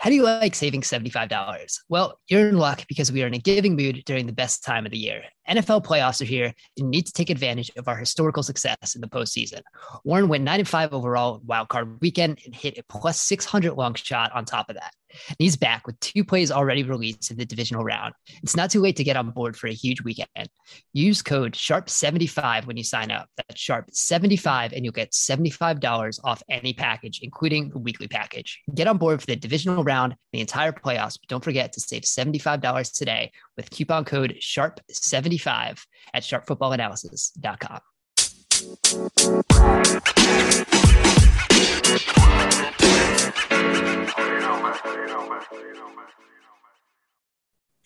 How do you like saving $75? Well, you're in luck because we are in a giving mood during the best time of the year. NFL playoffs are here and you need to take advantage of our historical success in the postseason. Warren went 9 and 5 overall wildcard weekend and hit a plus 600 long shot on top of that. And he's back with two plays already released in the divisional round. It's not too late to get on board for a huge weekend. Use code SHARP75 when you sign up. That's SHARP75 and you'll get $75 off any package, including the weekly package. Get on board for the divisional round, the entire playoffs. But don't forget to save $75 today with coupon code SHARP75 at sharpfootballanalysis.com.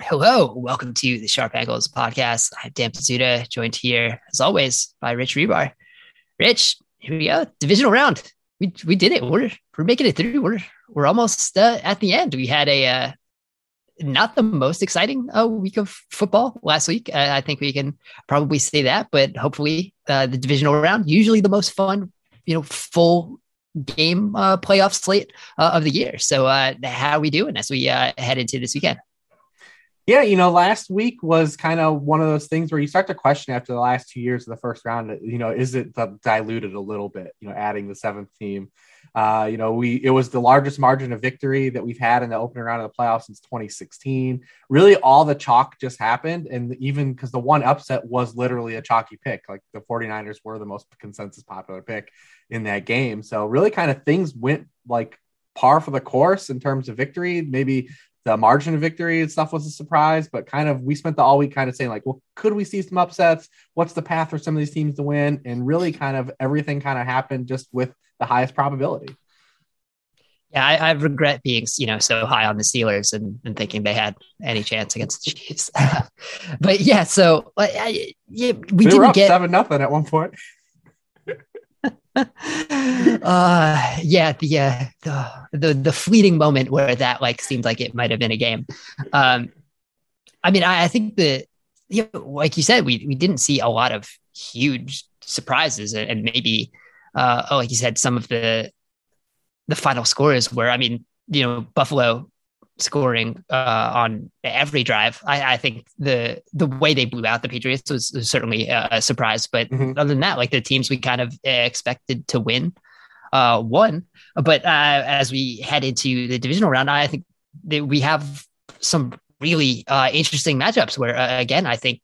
Hello, welcome to the Sharp Angles podcast. I'm Dan Pizzuta, joined here as always by Rich Hribar. Rich, here we go, divisional round. We we did it. We're we're making it through. We're we're almost uh, at the end. We had a uh, not the most exciting uh, week of football last week. Uh, I think we can probably say that, but hopefully uh, the divisional round, usually the most fun, you know, full game uh, playoff slate uh, of the year. So uh, how are we doing as we head into this weekend? Yeah, you know, last week was kind of one of those things where you start to question after the last two years of the first round, you know, is it diluted a little bit, you know, adding the seventh team. Uh, you know, we it was the largest margin of victory that we've had in the opening round of the playoffs since 2016. Really, all the chalk just happened, and even because the one upset was literally a chalky pick, like the 49ers were the most consensus popular pick in that game. So really, kind of things went like par for the course in terms of victory. Maybe the margin of victory and stuff was a surprise, but kind of we spent the all week kind of saying like, well, could we see some upsets? What's the path for some of these teams to win? And really, kind of everything kind of happened just with the highest probability. Yeah, I, I, regret being, you know, so high on the Steelers and, and thinking they had any chance against the Chiefs. but yeah, so I, yeah, we, didn't get seven nothing at one point. uh yeah the, uh, the the the fleeting moment where that like seemed like it might have been a game. Um i mean i, I think that you know, like you said we we didn't see a lot of huge surprises and maybe uh, oh, like you said, some of the the final scores were, I mean, you know, Buffalo scoring uh, on every drive. I, I, think the the way they blew out the Patriots was, was certainly a, a, surprise. But mm-hmm. other than that, like the teams we kind of expected to win, uh, won. But uh, as we head into the divisional round, I think that we have some really uh, interesting matchups. Where uh, again, I think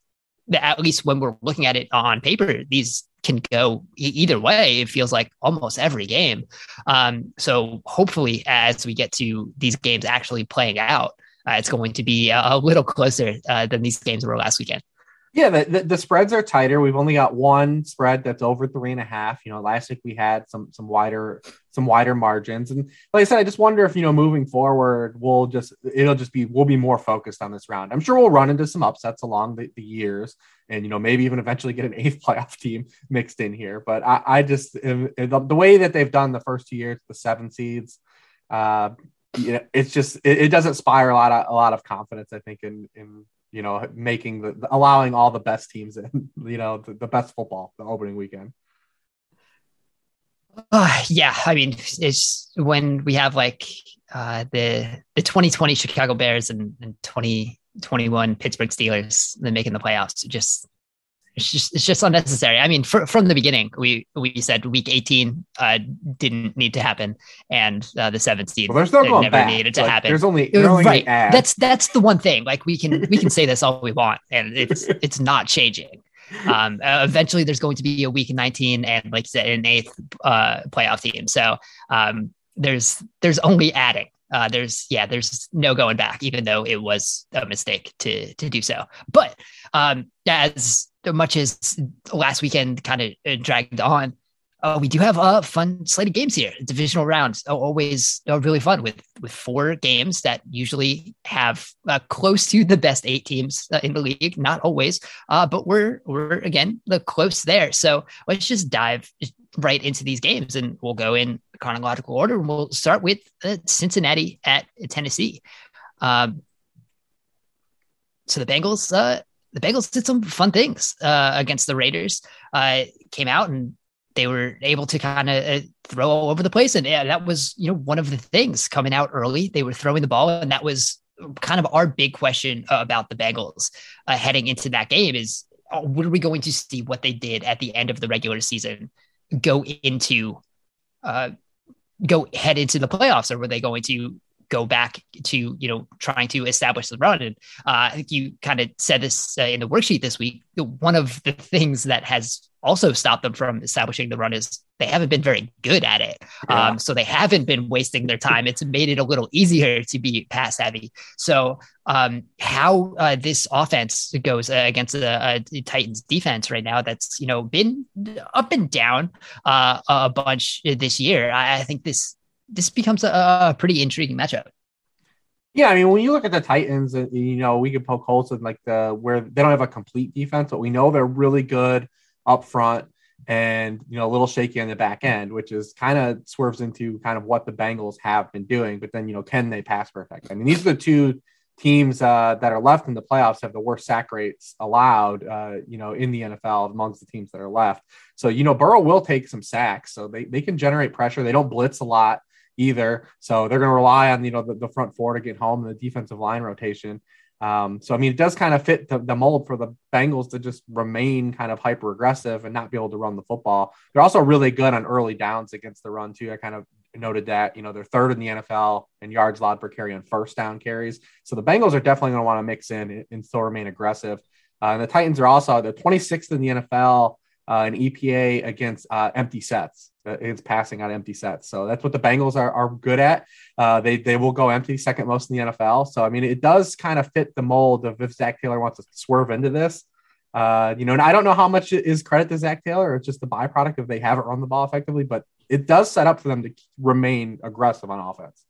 that at least when we're looking at it on paper, these can go either way. It feels like almost every game. Um, so hopefully, as we get to these games actually playing out, uh, it's going to be a, a little closer uh, than these games were last weekend. Yeah, the, the, the, spreads are tighter. We've only got one spread that's over three and a half. You know, last week we had some some wider some wider margins, and like I said, I just wonder if you know moving forward, we'll just it'll just be we'll be more focused on this round. I'm sure we'll run into some upsets along the, the years, and you know maybe even eventually get an eighth playoff team mixed in here. But I, I just the, way that they've done the first two years, the seven seeds, uh, you know, it's just it, it doesn't inspire a lot of a lot of confidence. I think in in you know, making the allowing all the best teams in, you know, the, the best football the opening weekend. Uh, yeah, I mean, it's when we have like uh, the the 2020 Chicago Bears and, and 2021 Pittsburgh Steelers, then making the playoffs. Just it's just it's just unnecessary. I mean, for, from the beginning, we we said week 18 uh, didn't need to happen, and uh, the 17th well, there's no never back. needed to like, happen. There's only, only right. That's that's the one thing. Like we can we can say this all we want, and it's it's not changing. Um, uh, eventually, there's going to be a week 19 and like you said, an eighth uh, playoff team. So um, there's there's only adding. Uh, there's yeah, there's no going back, even though it was a mistake to to do so. But um, as much as last weekend kind of uh, dragged on, uh, we do have a fun slate of games here. Divisional rounds are always are really fun with with four games that usually have uh, close to the best eight teams uh, in the league. Not always, uh, but we're we're again the close there. So let's just dive right into these games, and we'll go in chronological order. And we'll start with uh, Cincinnati at Tennessee. Um, so the Bengals uh, the Bengals did some fun things uh, against the Raiders. Uh, came out and they were able to kind of uh, throw all over the place. And yeah, that was, you know, one of the things coming out early. They were throwing the ball, and that was kind of our big question uh, about the Bengals heading into that game is what are we going to see what they did at the end of the regular season go into uh, go head into the playoffs or were they going to go back to you know trying to establish the run? And uh, i think you kind of said this uh, in the worksheet this week one of the things that has also stopped them from establishing the run is they haven't been very good at it. Yeah. Um, so they haven't been wasting their time. It's made it a little easier to be pass heavy. So um, how uh, this offense goes uh, against the, the, Titans defense right now, that's you know been up and down uh, a bunch this year. I, I think this this becomes a, a, pretty intriguing matchup. Yeah, I mean, when you look at the Titans, uh, you know, we could poke holes in like the where they don't have a complete defense, but we know they're really good up front and you know a little shaky on the back end, which is kind of swerves into kind of what the Bengals have been doing. But then you know, can they pass perfect? I mean, these are the two teams uh, that are left in the playoffs have the worst sack rates allowed, uh, you know, in the NFL amongst the teams that are left. So you know, Burrow will take some sacks, so they they can generate pressure. They don't blitz a lot either, so they're going to rely on you know the, the front four to get home and the defensive line rotation. Um, so I mean, it does kind of fit the, the, mold for the Bengals to just remain kind of hyper aggressive and not be able to run the football. They're also really good on early downs against the run too. I kind of noted that you know they're third in the NFL in yards allowed per carry on first down carries. So the Bengals are definitely going to want to mix in and still remain aggressive. Uh, and the Titans are also the 26th in the NFL uh, in EPA against uh, empty sets. Uh, it's passing on empty sets. So that's what the Bengals are, are good at. Uh, they, they will go empty second most in the NFL. So, I mean, it does kind of fit the mold of if Zac Taylor wants to swerve into this. Uh, you know, and I don't know how much is credit to Zac Taylor or it's just the byproduct if they haven't run the ball effectively, but it does set up for them to remain aggressive on offense.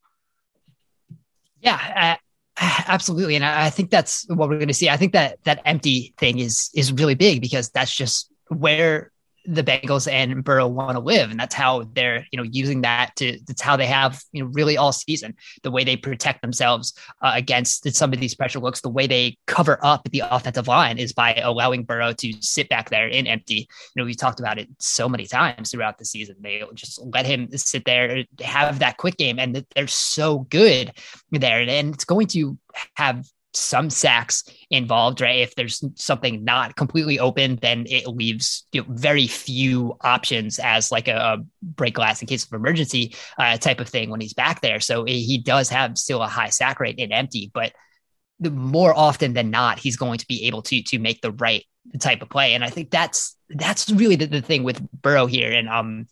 Yeah, absolutely, and I think that's what we're going to see. I think that that empty thing is is really big because that's just where the Bengals and Burrow want to live. And that's how they're, you know, using that to, that's how they have, you know, really all season, the way they protect themselves uh, against some of these pressure looks, the way they cover up the offensive line is by allowing Burrow to sit back there in empty. You know, we talked about it so many times throughout the season. They just let him sit there, have that quick game, and they're so good there. And it's going to have some sacks involved, right? If there's something not completely open, then it leaves you know, very few options as like a, a, break glass in case of emergency uh, type of thing when he's back there. So he does have still a high sack rate in empty, but more often than not, he's going to be able to to make the right type of play. And I think that's that's really the, the thing with Burrow here. And um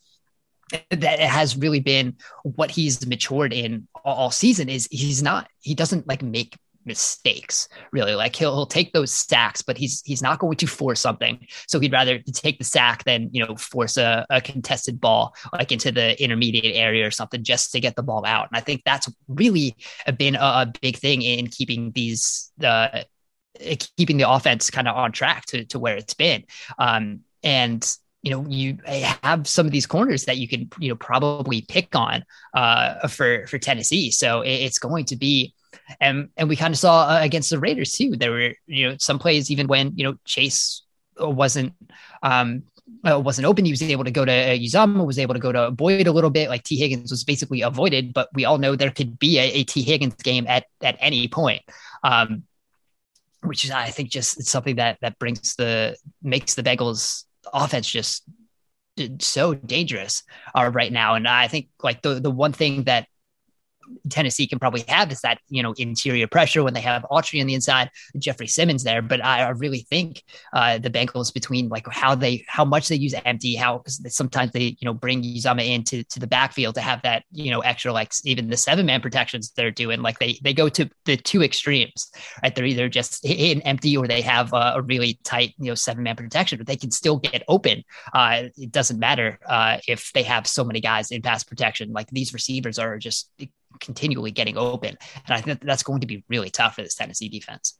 that has really been what he's matured in all season is he's not he doesn't like make mistakes really. Like he'll, he'll take those sacks but he's he's not going to force something. So he'd rather take the sack than you know force a, a contested ball like into the intermediate area or something just to get the ball out. And i think that's really been a, a big thing in keeping these uh keeping the offense kind of on track to, to where it's been. Um and you know you have some of these corners that you can you know probably pick on uh, for for Tennessee. So it's going to be and and we kind of saw uh, against the Raiders too. There were you know some plays even when you know Chase wasn't um uh, wasn't open. He was able to go to uh, Uzomah, was able to go to Boyd a little bit. Like Tee Higgins was basically avoided, but we all know there could be a, a Higgins game at at any point. Um, which is, I think, just something that that brings the makes the Bengals offense just so dangerous uh, right now. And I think like the the one thing that Tennessee can probably have is that you know interior pressure when they have Autry on the inside, Jeffrey Simmons there. But I, really think uh, the Bengals between like how they how much they use empty, how sometimes they you know bring Uzomah into to the backfield to have that you know extra like even the seven man protections they're doing like they they go to the two extremes right. They're either just in empty or they have a, a really tight you know seven man protection, but they can still get open. Uh, it doesn't matter uh, if they have so many guys in pass protection. Like these receivers are just continually getting open. And I think that's going to be really tough for this Tennessee defense.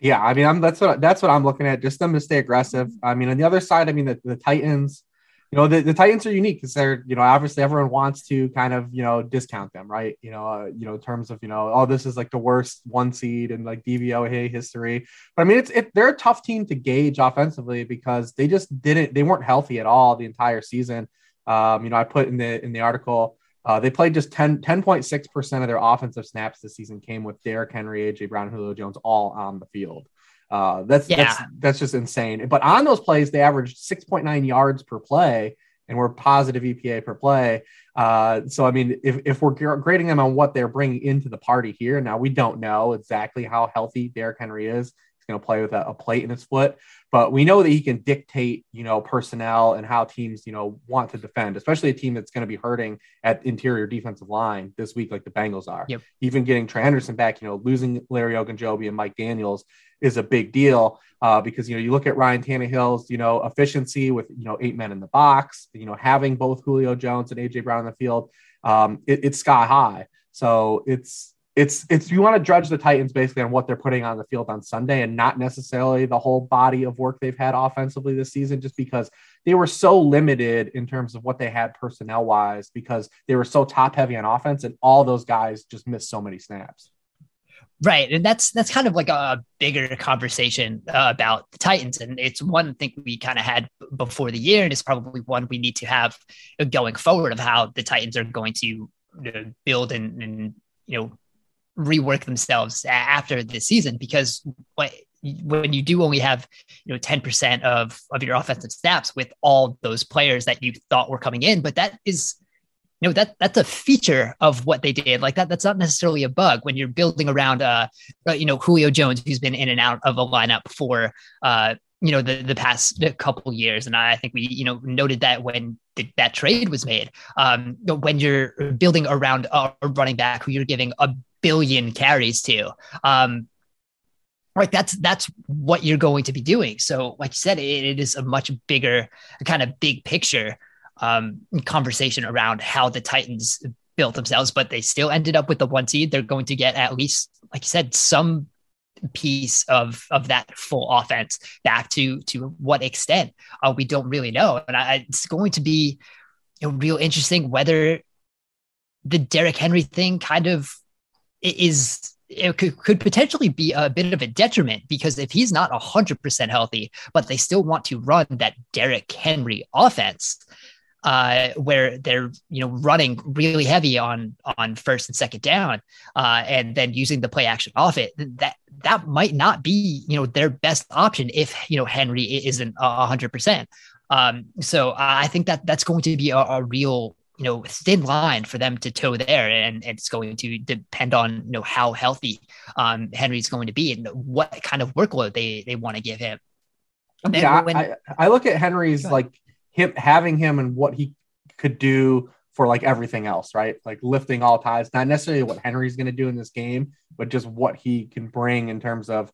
Yeah, I mean, I'm, that's what that's what I'm looking at. Just them to stay aggressive. I mean, on the other side, I mean, the, the Titans, you know, the, the Titans are unique because they're, you know, obviously everyone wants to kind of, you know, discount them, right? You know, uh, you know, in terms of, you know, oh, this is like the worst one seed in like DVOA history. But I mean, it's it, they're a tough team to gauge offensively because they just didn't, they weren't healthy at all the entire season Um, you know, I put in the in the article uh, they played just 10, 10.6% of their offensive snaps this season came with Derrick Henry, AJ Brown, Julio Jones all on the field. Uh, that's, yeah. that's, that's just insane. But on those plays, they averaged 6.9 yards per play and we're positive EPA per play. Uh, so, I mean, if, if we're grading them on what they're bringing into the party here, now we don't know exactly how healthy Derrick Henry is going to play with a, a, plate in his foot. But we know that he can dictate, you know, personnel and how teams, you know, want to defend, especially a team that's going to be hurting at interior defensive line this week, like the Bengals are. Yep. Even getting Trey Hendrickson back, you know, losing Larry Ogunjobi and Mike Daniels is a big deal uh, because you know you look at Ryan Tannehill's you know efficiency with you know eight men in the box, you know having both Julio Jones and AJ Brown in the field, um, it, it's sky high. So it's it's it's you want to judge the Titans basically on what they're putting on the field on Sunday and not necessarily the whole body of work they've had offensively this season just because they were so limited in terms of what they had personnel wise because they were so top heavy on offense and all those guys just missed so many snaps. Right, and that's that's kind of like a bigger conversation uh, about the Titans, and it's one thing we kind of had before the year, and it's probably one we need to have going forward of how the Titans are going to build and, and you know rework themselves after this season because what when you do only have you know 10% of of your offensive snaps with all those players that you thought were coming in but that is you know that that's a feature of what they did. Like that that's not necessarily a bug when you're building around uh, uh you know Julio Jones who's been in and out of a lineup for uh you know the the past couple years. And I think we you know noted that when that trade was made. Um when you're building around a running back who you're giving a billion carries to. Um, like that's that's what you're going to be doing. So, like you said, it, it is a much bigger kind of big picture um, conversation around how the Titans built themselves, but they still ended up with the one seed. They're going to get at least, like you said, some piece of of that full offense back to to what extent uh, we don't really know and I, it's going to be you know, real interesting whether the Derrick Henry thing kind of is it could, could potentially be a bit of a detriment because if he's not 100% healthy, but they still want to run that Derrick Henry offense, uh, where they're you know running really heavy on on first and second down, uh, and then using the play action off it, that that might not be you know their best option if you know Henry isn't hundred percent. Um, so I think that that's going to be a, a real you know thin line for them to toe there and, it's going to depend on you know how healthy um, henry's going to be and what kind of workload they they want to give him. Yeah when, I, I look at henry's like him having him and what he could do for like everything else right? Like lifting all ties not necessarily what henry's going to do in this game but just what he can bring in terms of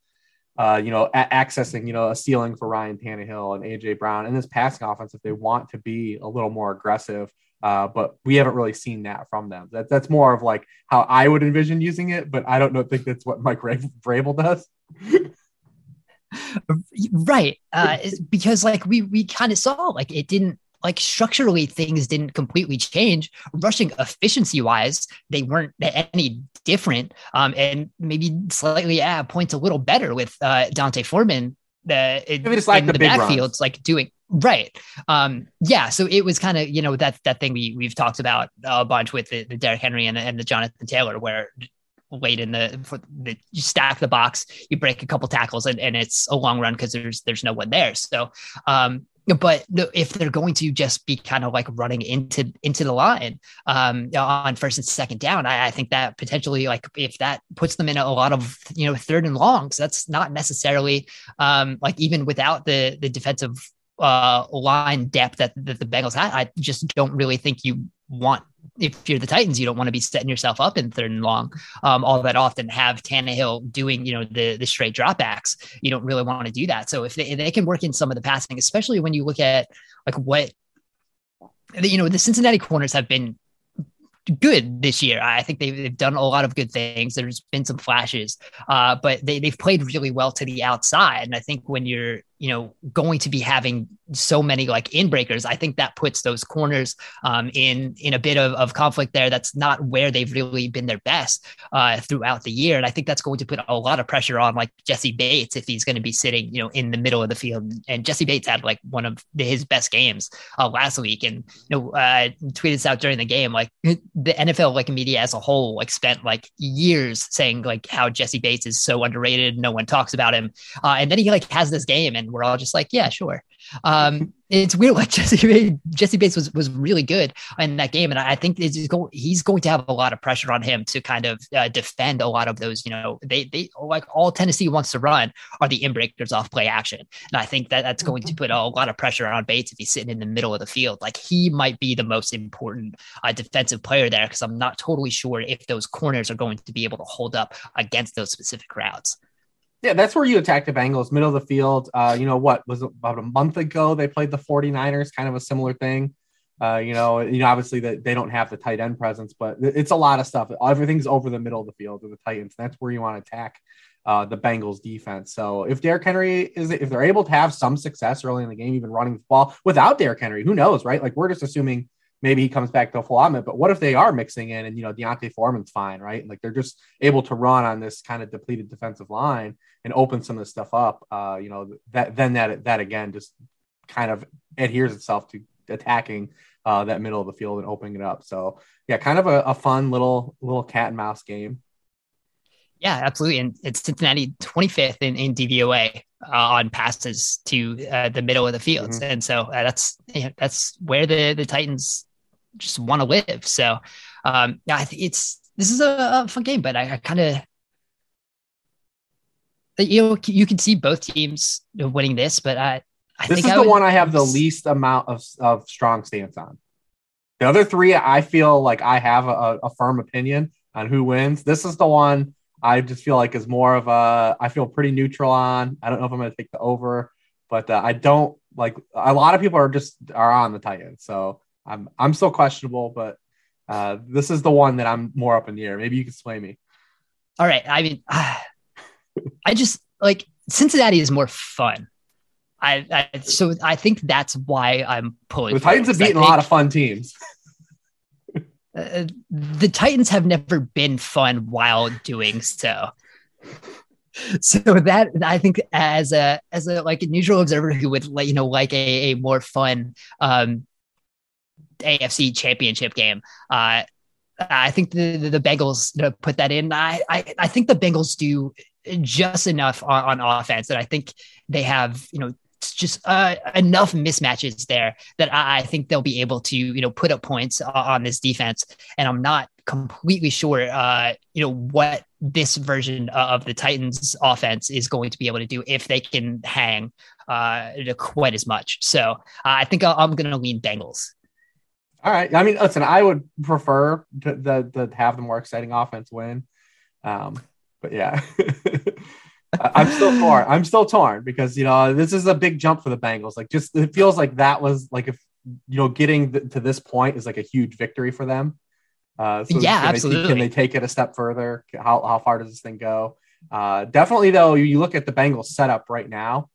uh, you know, a- accessing, you know, a ceiling for Ryan Tannehill and AJ Brown and this passing offense if they want to be a little more aggressive. Uh, but we haven't really seen that from them. That, that's more of like how I would envision using it, but I don't know, think that's what Mike Vrabel does. right, uh, because like we we kind of saw like it didn't like structurally things didn't completely change. Rushing efficiency wise, they weren't any different, um, and maybe slightly yeah, points a little better with uh, D'Onta Foreman. The, maybe just like in the, the backfields, like doing Right. Um, yeah. So it was kind of, you know, that that thing we we've talked about a bunch with the, the Derrick Henry and, and the Jonathan Taylor, where late in the, for the you stack the box, you break a couple tackles, and, and it's a long run because there's there's no one there. So um, but if they're going to just be kind of like running into into the line um, on first and second down, I, I, think that potentially like if that puts them in a lot of you know third and longs, that's not necessarily um, like even without the the defensive uh, line depth that, that the Bengals had, I just don't really think you want. If you're the Titans, you don't want to be setting yourself up in third and long um, all that often. Have Tannehill doing you know the the straight dropbacks. You don't really want to do that. So if they, if they can work in some of the passing, especially when you look at like what you know the Cincinnati corners have been good this year. I think they've, they've done a lot of good things. There's been some flashes, uh, but they, they've played really well to the outside. And I think when you're you know, going to be having so many like inbreakers, I think that puts those corners um, in in a bit of, of conflict there. That's not where they've really been their best uh, throughout the year, and I think that's going to put a lot of pressure on like Jessie Bates if he's going to be sitting, you know, in the middle of the field. And Jessie Bates had like one of his best games uh, last week, and you know, uh, tweeted this out during the game. Like the NFL like media as a whole like spent like years saying like how Jessie Bates is so underrated, no one talks about him, uh, and then he like has this game, and we're all just like, yeah, sure. Um, it's weird. Like Jesse, Jessie Bates was was really good in that game, and I think he's going he's going to have a lot of pressure on him to kind of uh, defend a lot of those. You know, they they like all Tennessee wants to run are the inbreakers off play action, and I think that that's going to put a lot of pressure on Bates if he's sitting in the middle of the field. Like he might be the most important uh, defensive player there because I'm not totally sure if those corners are going to be able to hold up against those specific routes. Yeah, that's where you attack the Bengals, middle of the field. Uh, you know what was about a month ago they played the 49ers, kind of a similar thing. Uh, you know, you know, obviously that they don't have the tight end presence, but it's a lot of stuff. Everything's over the middle of the field with the Titans. That's where you want to attack uh, the Bengals defense. So if Derrick Henry is, if they're able to have some success early in the game, even running the ball without Derrick Henry, who knows, right? Like we're just assuming maybe he comes back to a full augment. But what if they are mixing in and you know D'Onta Foreman's fine, right? Like they're just able to run on this kind of depleted defensive line and open some of this stuff up. Uh, you know that then that that again just kind of adheres itself to attacking uh, that middle of the field and opening it up. So yeah, kind of a, a fun little little cat and mouse game. Yeah, absolutely. And it's Cincinnati 25th in, in DVOA uh, on passes to uh, the middle of the field. Mm-hmm. And so uh, that's you know, that's where the, the Titans just want to live. So um, yeah, I think it's this is a, a fun game, but I, I kind of you know you can see both teams winning this, but I, I this think is I the would, one I have the least amount of of strong stance on. The other three, I feel like I have a, a firm opinion on who wins. This is the one I just feel like is more of a I feel pretty neutral on. I don't know if I'm going to take the over, but uh, I don't like a lot of people are just are on the Titans, so I'm I'm still questionable, but uh, this is the one that I'm more up in the air. Maybe you can sway me. All right, I mean, I just like Cincinnati is more fun. I, I so I think that's why I'm pulling. The Titans have beaten a lot of fun teams. uh, the Titans have never been fun while doing so. So that I think as a as a like a neutral observer who would like you know like a, a more fun um AFC championship game, uh I think the the Bengals put that in. I, I I think the Bengals do just enough on, on offense that I think they have you know just uh, enough mismatches there that I, I, think they'll be able to you know put up points on this defense. And I'm not completely sure uh, you know what this version of the Titans offense is going to be able to do if they can hang uh, quite as much. So uh, I think I'm going to lean Bengals. All right. I mean, listen, I would prefer to, the, the have the more exciting offense win. Um, but yeah. I'm still torn. I'm still torn because you know this is a big jump for the Bengals. Like, just it feels like that was like if you know getting th- to this point is like a huge victory for them. Uh, so yeah, can absolutely. They, can they take it a step further? How how far does this thing go? Uh, definitely, though, you, look at the Bengals setup right now,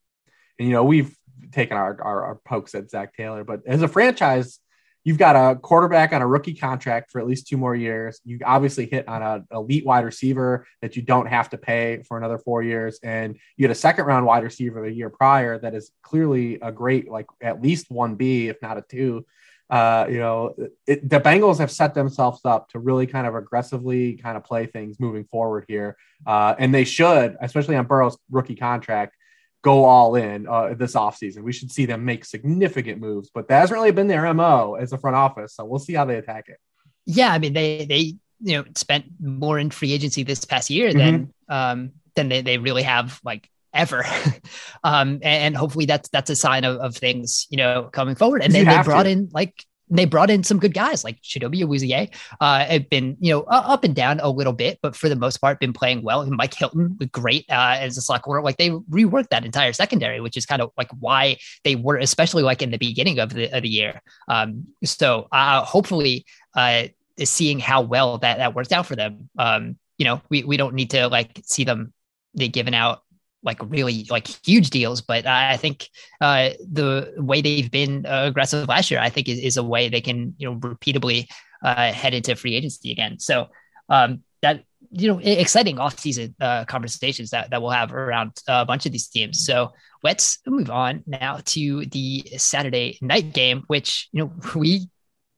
and you know we've taken our, our, our pokes at Zac Taylor, but as a franchise, you've got a quarterback on a rookie contract for at least two more years. You obviously hit on an elite wide receiver that you don't have to pay for another four years. And you had a second round wide receiver the year prior that is clearly a great, like at least one B, if not a two. Uh, you know, it, the Bengals have set themselves up to really kind of aggressively kind of play things moving forward here. Uh, and they should, especially on Burrow's rookie contract, go all in uh, this offseason. We should see them make significant moves, but that hasn't really been their MO as a front office. So we'll see how they attack it. Yeah. I mean, they, they, you know, spent more in free agency this past year mm-hmm. than, um, than they, they really have like ever. um, and, hopefully that's, that's a sign of, of things, you know, coming forward. And then they brought to. in like they brought in some good guys like Chidobe Awuzie. Uh, have been you know up and down a little bit, but for the most part, been playing well. And Mike Hilton was great uh, as a slot corner. Like they reworked that entire secondary, which is kind of like why they were, especially like in the beginning of the of the year. Um, so uh, hopefully, uh, seeing how well that that worked out for them. Um, you know, we we don't need to like see them they given out like really like huge deals, but I think uh, the way they've been uh, aggressive last year, I think is, is a way they can you know repeatably uh, head into free agency again. So um, that you know exciting offseason uh, conversations that, that we'll have around a bunch of these teams. So let's move on now to the Saturday night game, which you know we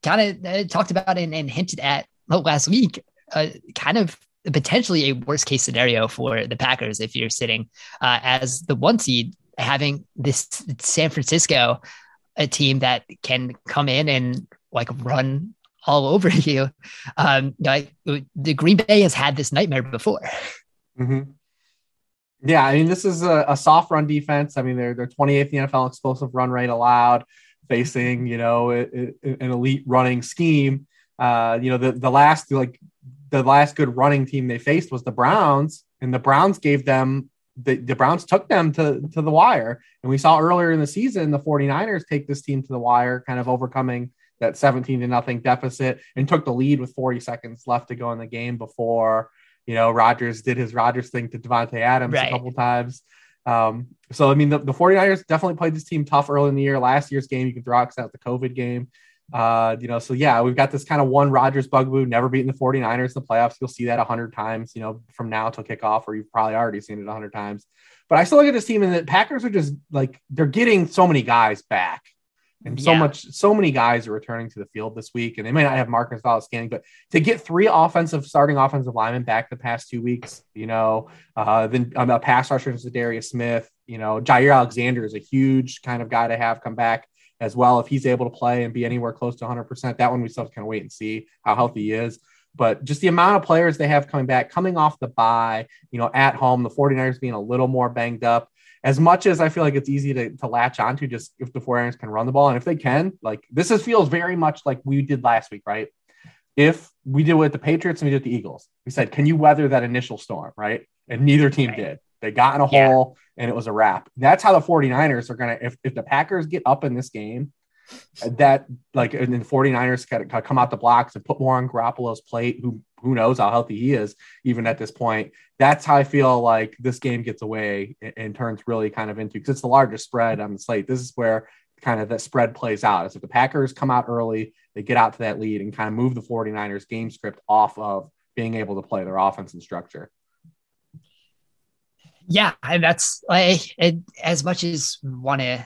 kind of uh, talked about and, and, hinted at last week. Uh, kind of potentially a worst case scenario for the Packers if you're sitting uh, as the one seed, having this San Francisco a team that can come in and like run all over you. Um, like the Green Bay has had this nightmare before. Mm-hmm. Yeah, I mean, this is a, a, soft run defense. I mean, they're they're 28th in the NFL explosive run rate allowed, facing you know an elite running scheme. Uh, you know, the the last like the last good running team they faced was the Browns, and the Browns gave them the, the Browns took them to, to the wire. And we saw earlier in the season the 49ers take this team to the wire, kind of overcoming that 17 to nothing deficit and took the lead with 40 seconds left to go in the game before, you know, Rodgers did his Rodgers thing to Davante Adams right. a couple times. Um, so, I mean, the, the 49ers definitely played this team tough early in the year. Last year's game, you can throw out the COVID game. Uh, you know, so yeah, we've got this kind of one Rodgers bugaboo, never beating the 49ers in the playoffs. You'll see that a hundred times, you know, from now till kickoff, or you've probably already seen it a hundred times. But I still look at this team and the Packers are just like they're getting so many guys back. And so yeah. much, so many guys are returning to the field this week, and they may not have Marquez Valdes-Scantling, but to get three offensive starting offensive linemen back the past two weeks, you know, uh, then um, a pass rusher Za'Darius Smith, you know, Jaire Alexander is a huge kind of guy to have come back as well if he's able to play and be anywhere close to 100%. That one we still have to kind of wait and see how healthy he is. But just the amount of players they have coming back, coming off the bye, you know, at home, the 49ers being a little more banged up. As much as I feel like it's easy to, to latch onto just if the 49ers can run the ball. And if they can, like this is feels very much like we did last week, right? If we did with the Patriots and we did with the Eagles, we said, can you weather that initial storm, right? And neither team right. did. They got in a yeah. hole and it was a wrap. That's how the 49ers are going to, if, if the Packers get up in this game that like and then 49ers kind of come out the blocks and put more on Garoppolo's plate, who who knows how healthy he is even at this point. That's how I feel like this game gets away and, and turns really kind of into because it's the largest spread on the slate. This is where kind of that spread plays out. Is if the Packers come out early, they get out to that lead and kind of move the 49ers game script off of being able to play their offense and structure. Yeah, and that's like as much as want to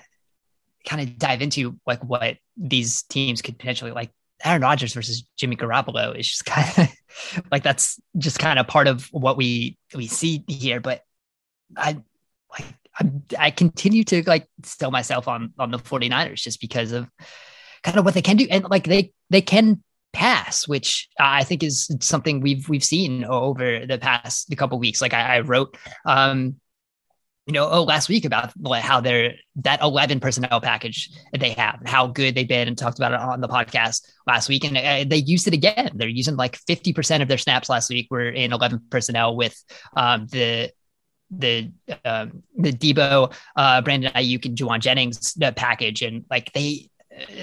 kind of dive into like what these teams could potentially like Aaron Rodgers versus Jimmy Garoppolo is just kind of like that's just kind of part of what we we see here. But I like I'm, I continue to like sell myself on on the 49ers just because of kind of what they can do and like they they can pass, which I think is something we've we've seen over the past couple weeks. Like I, I wrote um you know, oh, last week about how they're that 11 personnel package they have, how good they've been, and talked about it on the podcast last week. And uh, they used it again. They're using like 50% of their snaps last week were in 11 personnel with um, the the um, the Deebo, uh, Brandon Aiyuk, and Jauan Jennings uh, package, and like they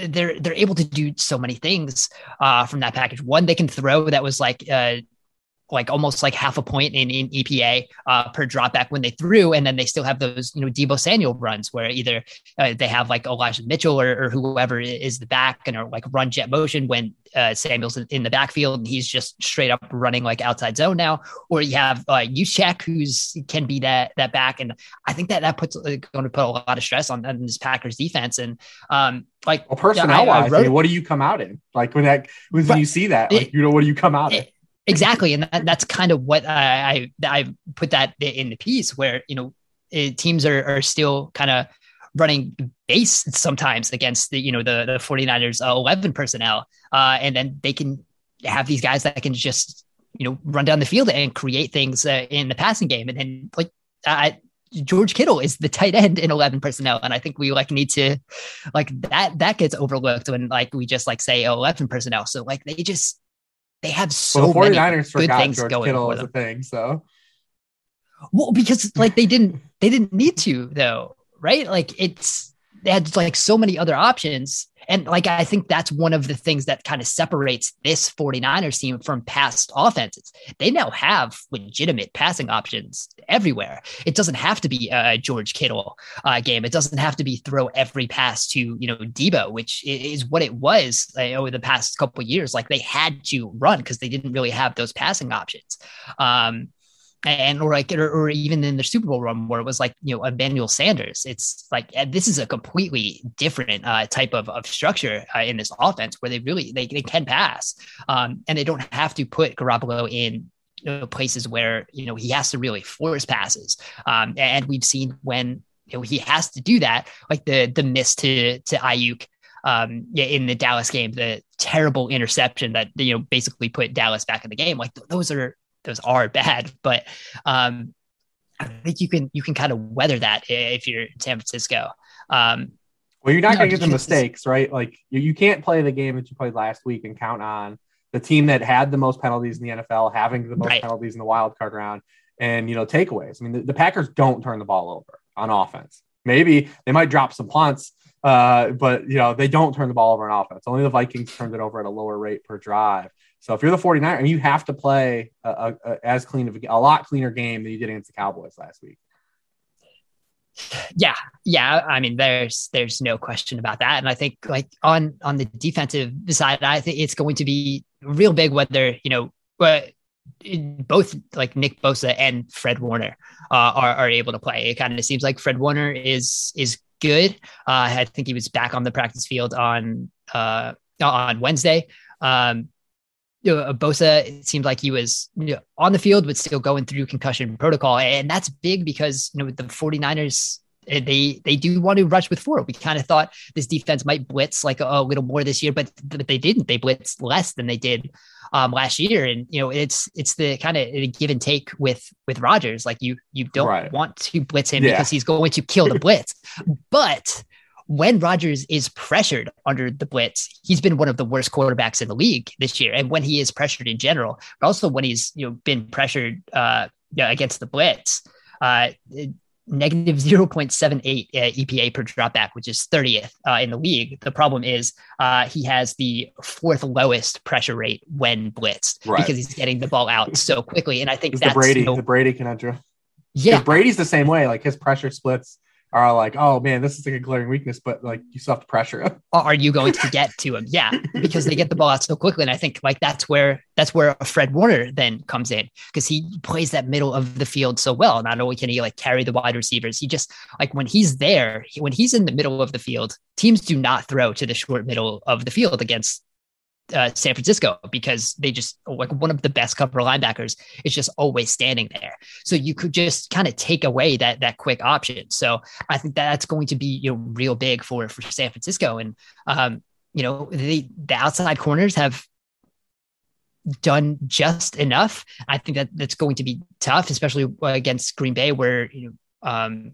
they're they're able to do so many things uh, from that package. One, they can throw that was like uh, like almost like half a point in, in EPA uh, per dropback when they threw. And then they still have those, you know, Deebo Samuel runs where either uh, they have like Elijah Mitchell or, or, whoever is the back and or like run jet motion when uh, Samuel's in the backfield and he's just straight up running like outside zone now. Or you have uh, Juszczyk who's can be that that back. And I think that that puts uh, going to put a lot of stress on, on this Packers defense. And um, like well, personnel wise, I mean, what do you come out in? Like when that when but, you see that, like, it, you know, what do you come out it, in? Exactly and that, that's kind of what I, I, I put that in the piece where you know it, teams are, are still kind of running base sometimes against the you know the the 49ers uh, 11 personnel uh, and then they can have these guys that can just you know run down the field and create things uh, in the passing game and then like I George Kittle is the tight end in 11 personnel. And I think we like need to like that, that gets overlooked when like we just like say 11 personnel. So like they just, they have so well, the 49ers many good things George going Kittle for them. thing, so well, because like they didn't they didn't need to though, right? Like it's they had like so many other options. And like, I think that's one of the things that kind of separates this 49ers team from past offenses. They now have legitimate passing options everywhere. It doesn't have to be a George Kittle uh, game. It doesn't have to be throw every pass to, you know, Deebo, which is what it was over the past couple years. Like they had to run because they didn't really have those passing options. Um, and or like or, or, even in the Super Bowl run where it was like you know Emmanuel Sanders. It's like uh, this is a completely different uh, type of, of structure uh, in this offense where they really they, they can pass um, and they don't have to put Garoppolo in you know, places where you know he has to really force passes. Um, and we've seen when you know he has to do that, like the the miss to to Aiyuk um, in the Dallas game, the terrible interception that you know basically put Dallas back in the game. Like th- those are those are bad, but um, I think you can you can kind of weather that if you're in San Francisco. Um, well, you're not going to get the mistakes, right? Like you, you can't play the game that you played last week and count on the team that had the most penalties in the NFL having the most right. penalties in the wild card round and you know takeaways. I mean, the, the, Packers don't turn the ball over on offense. Maybe they might drop some punts, uh, but you know they don't turn the ball over on offense. Only the Vikings turned it over at a lower rate per drive. So if you're the 49 and you have to play a, a, a, as clean of a, lot cleaner game than you did against the Cowboys last week. Yeah, yeah. I mean, there's there's no question about that. And I think like on on the defensive side, I think it's going to be real big whether you know, but both like Nick Bosa and Fred Warner uh, are are able to play. It kind of seems like Fred Warner is is good. Uh, I think he was back on the practice field on uh, on Wednesday. Um, you know, Bosa, it seemed like he was you know, on the field, but still going through concussion protocol. And that's big because, you know, the 49ers, eh, they they do want to rush with four. We kind of thought this defense might blitz like a, a, little more this year, but, but they didn't. They blitzed less than they did um, last year. And, you know, it's it's the kind of give and take with with Rodgers. Like you you don't right. want to blitz him yeah. because he's going to kill the blitz. but when Rodgers is pressured under the blitz, he's been one of the worst quarterbacks in the league this year. And when he is pressured in general, but also when he's you know been pressured uh, against the blitz, uh, negative 0.78 uh, EPA per dropback, which is 30th uh, in the league. The problem is uh, he has the fourth lowest pressure rate when blitzed right. because he's getting the ball out so quickly. And I think that's the Brady, you know, the Brady conundrum. Yeah, Brady's the same way. Like his pressure splits are like, oh man, this is like a glaring weakness, but like you still have to pressure him. Are you going to get to him? Yeah, because they get the ball out so quickly. And I think like that's where that's where Fred Warner then comes in because he plays that middle of the field so well. Not only can he like carry the wide receivers, he just like when he's there, when he's in the middle of the field, teams do not throw to the short middle of the field against uh, San Francisco because they just like one of the best cover linebackers is just always standing there. So you could just kind of take away that that quick option. So I think that's going to be you know real big for for San Francisco and um, you know the the outside corners have done just enough. I think that that's going to be tough, especially against Green Bay where you know um,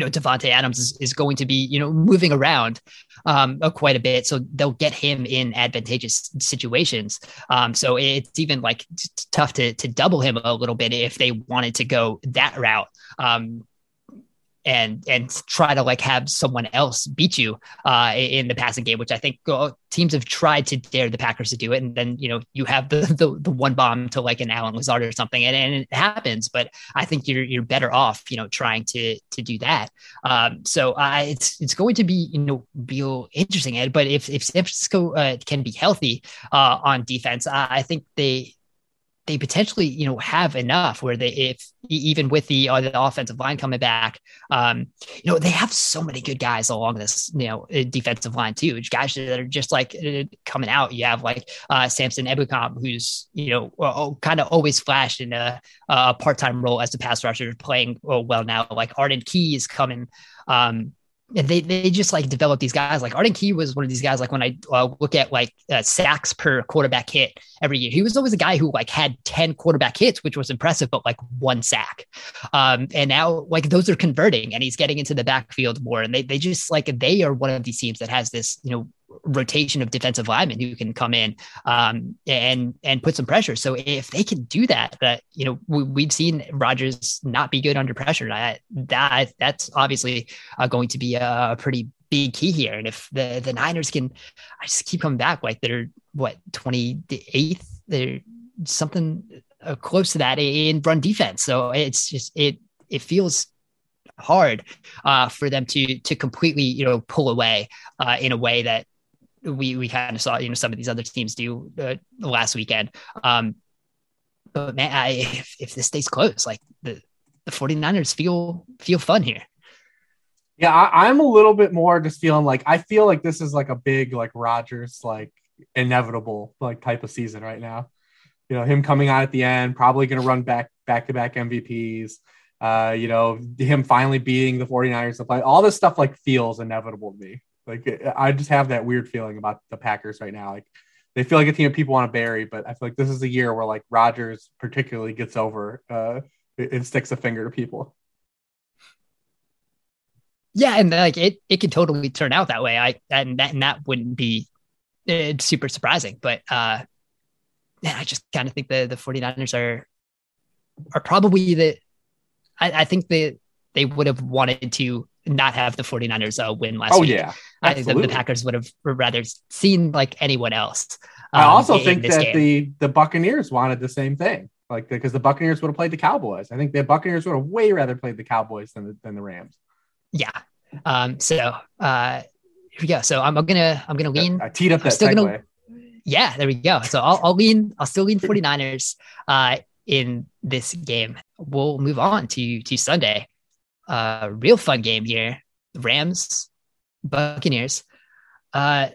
you know Davante Adams is, is going to be you know moving around um, uh, quite a bit, so they'll get him in advantageous situations. Um, so it's even like t- tough to to double him a little bit if they wanted to go that route. Um, and and try to like have someone else beat you uh, in the passing game, which I think uh, teams have tried to dare the Packers to do it, and then you know you have the the, the one bomb to like an Allen Lazard or something, and, and it happens. But I think you're you're better off you know trying to to do that. Um, so uh, it's it's going to be you know real interesting, Ed. But if if San Francisco uh, can be healthy uh, on defense, I think they they potentially, you know, have enough where they, if even with the, uh, the offensive line coming back, um, you know, they have so many good guys along this, you know, uh, defensive line too. which Guys that are just like uh, coming out. You have like uh, Samson Ebukam, who's you know kind of always flashed in a, a part-time role as a pass rusher, playing well now. Like Arden Key is coming. Um, they they just like develop these guys. Like Arden Key was one of these guys. Like when I uh, look at like uh, sacks per quarterback hit every year, he was always a guy who like had ten quarterback hits, which was impressive, but like one sack. Um, and now like those are converting, and he's getting into the backfield more. And they they just like they are one of these teams that has this you know rotation of defensive linemen who can come in um, and and put some pressure. So if they can do that, that you know we, have seen Rodgers not be good under pressure. That that that's obviously uh, going to be a pretty big key here. And if the the Niners can, I just keep coming back like they're what twenty eighth, they're something uh, close to that in run defense. So it's just it it feels hard uh, for them to to completely you know pull away uh, in a way that we we kind of saw you know some of these other teams do uh, last weekend. Um, but man, I, if, if this stays close, like the the 49ers feel feel fun here. Yeah, I, am a little bit more just feeling like I feel like this is like a big like Rodgers like inevitable like type of season right now. You know, him coming out at the end, probably going to run back back to back MVPs. Uh, you know, him finally beating the 49ers to play. All this stuff like feels inevitable to me. Like I just have that weird feeling about the Packers right now. Like they feel like a team of people want to bury, but I feel like this is a year where like Rodgers particularly gets over uh, and sticks a finger to people. Yeah, and like it, it could totally turn out that way. I and that and that wouldn't be uh, super surprising. But uh, man, I just kind of think the the 49ers are are probably the. I, I think they they would have wanted to not have the 49ers uh, win last oh, week. yeah. I think the, the, Packers would have rather seen like anyone else. Um, I also think that game. the the Buccaneers wanted the same thing. Like because the Buccaneers would have played the Cowboys. I think the Buccaneers would have way rather played the Cowboys than the, than the Rams. Yeah. Um, so uh, here we go. So I'm, I'm gonna I'm gonna lean. I teed up that still segue. Gonna, yeah, there we go. So I'll, I'll lean. I'll still lean 49ers uh, in this game. We'll move on to to Sunday. Uh, real fun game here. Rams, Buccaneers. Uh,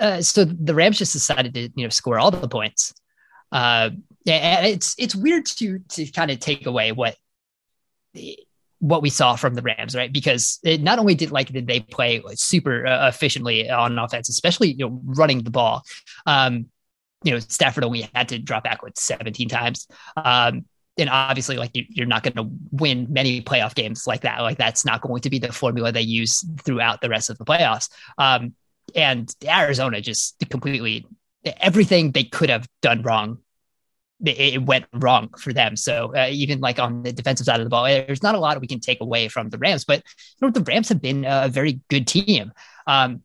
uh, so the Rams just decided to you know score all the points. Uh, and it's it's weird to to kind of take away what what we saw from the Rams, right? Because it not only did like did they play super uh, efficiently on offense, especially you know running the ball. Um, you know, Stafford only had to drop back with 17 times. Um, and obviously, like you're not going to win many playoff games like that. Like that's not going to be the formula they use throughout the rest of the playoffs. Um, and Arizona just completely everything they could have done wrong it went wrong for them. So uh, even like on the defensive side of the ball, there's not a lot we can take away from the Rams. But you know, the Rams have been a very good team, um,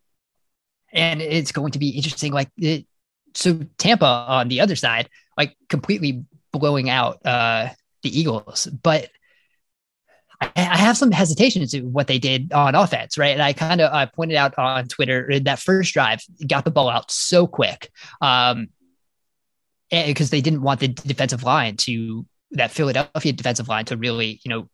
and it's going to be interesting. Like it, so, Tampa on the other side, like completely blowing out uh, the Eagles, but. I have some hesitation to what they did on offense, right? And I kind of I pointed out on Twitter that first drive got the ball out so quick. Um, because they didn't want the defensive line to that Philadelphia defensive line to really, you know,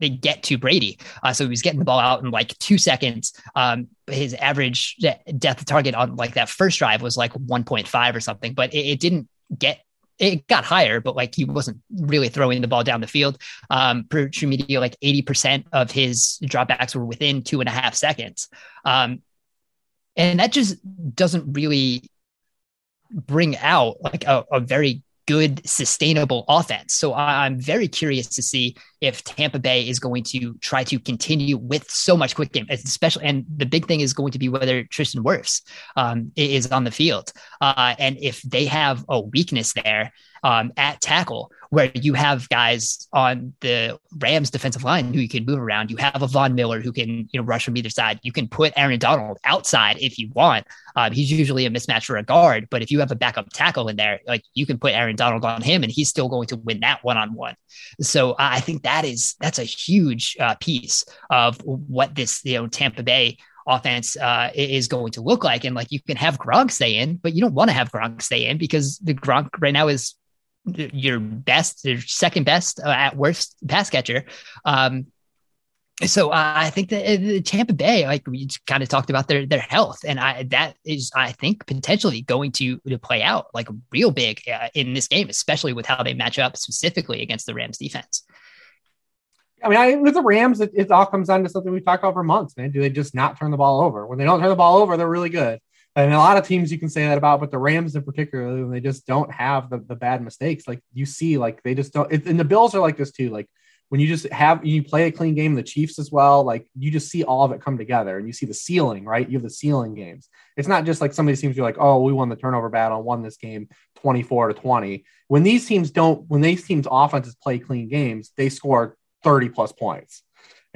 they get to Brady. Uh, so he was getting the ball out in like two seconds. Um, his average depth target on like that first drive was like 1.5 or something, but it, it, didn't get. It got higher, but like he wasn't really throwing the ball down the field. Um, per true media, like 80% of his dropbacks were within two and a half seconds. Um, and that just doesn't really bring out like a, a very good, sustainable offense. So I'm very curious to see if Tampa Bay is going to try to continue with so much quick game, especially. And the big thing is going to be whether Tristan Wirfs um, is on the field. Uh, and if they have a weakness there, um, at tackle, where you have guys on the Rams defensive line who you can move around. You have a Von Miller who can you know rush from either side. You can put Aaron Donald outside if you want. Um, he's usually a mismatch for a guard, but if you have a backup tackle in there, like you can put Aaron Donald on him, and he's still going to win that one on one. So uh, I think that is that's a huge uh, piece of what this you know Tampa Bay offense uh, is going to look like. And like you can have Gronk stay in, but you don't want to have Gronk stay in because the Gronk right now is your best, your second best uh, at worst pass catcher. Um, so uh, I think that uh, Tampa Bay, like we kind of talked about their their health, and I that is I think potentially going to to play out like real big uh, in this game, especially with how they match up specifically against the Rams defense. I mean, I, with the Rams, it, it all comes down to something we've talked about for months, man. Do they just not turn the ball over? When they don't turn the ball over, they're really good. And a lot of teams you can say that about, but the Rams in particular, when they just don't have the, the bad mistakes, like you see, like they just don't. And the Bills are like this too. Like when you just have you play a clean game, the Chiefs as well, like you just see all of it come together, and you see the ceiling, right? You have the ceiling games. It's not just like some of these teams are like, oh, we won the turnover battle, won this game twenty four to twenty. When these teams don't, when these teams offenses play clean games, they score thirty plus points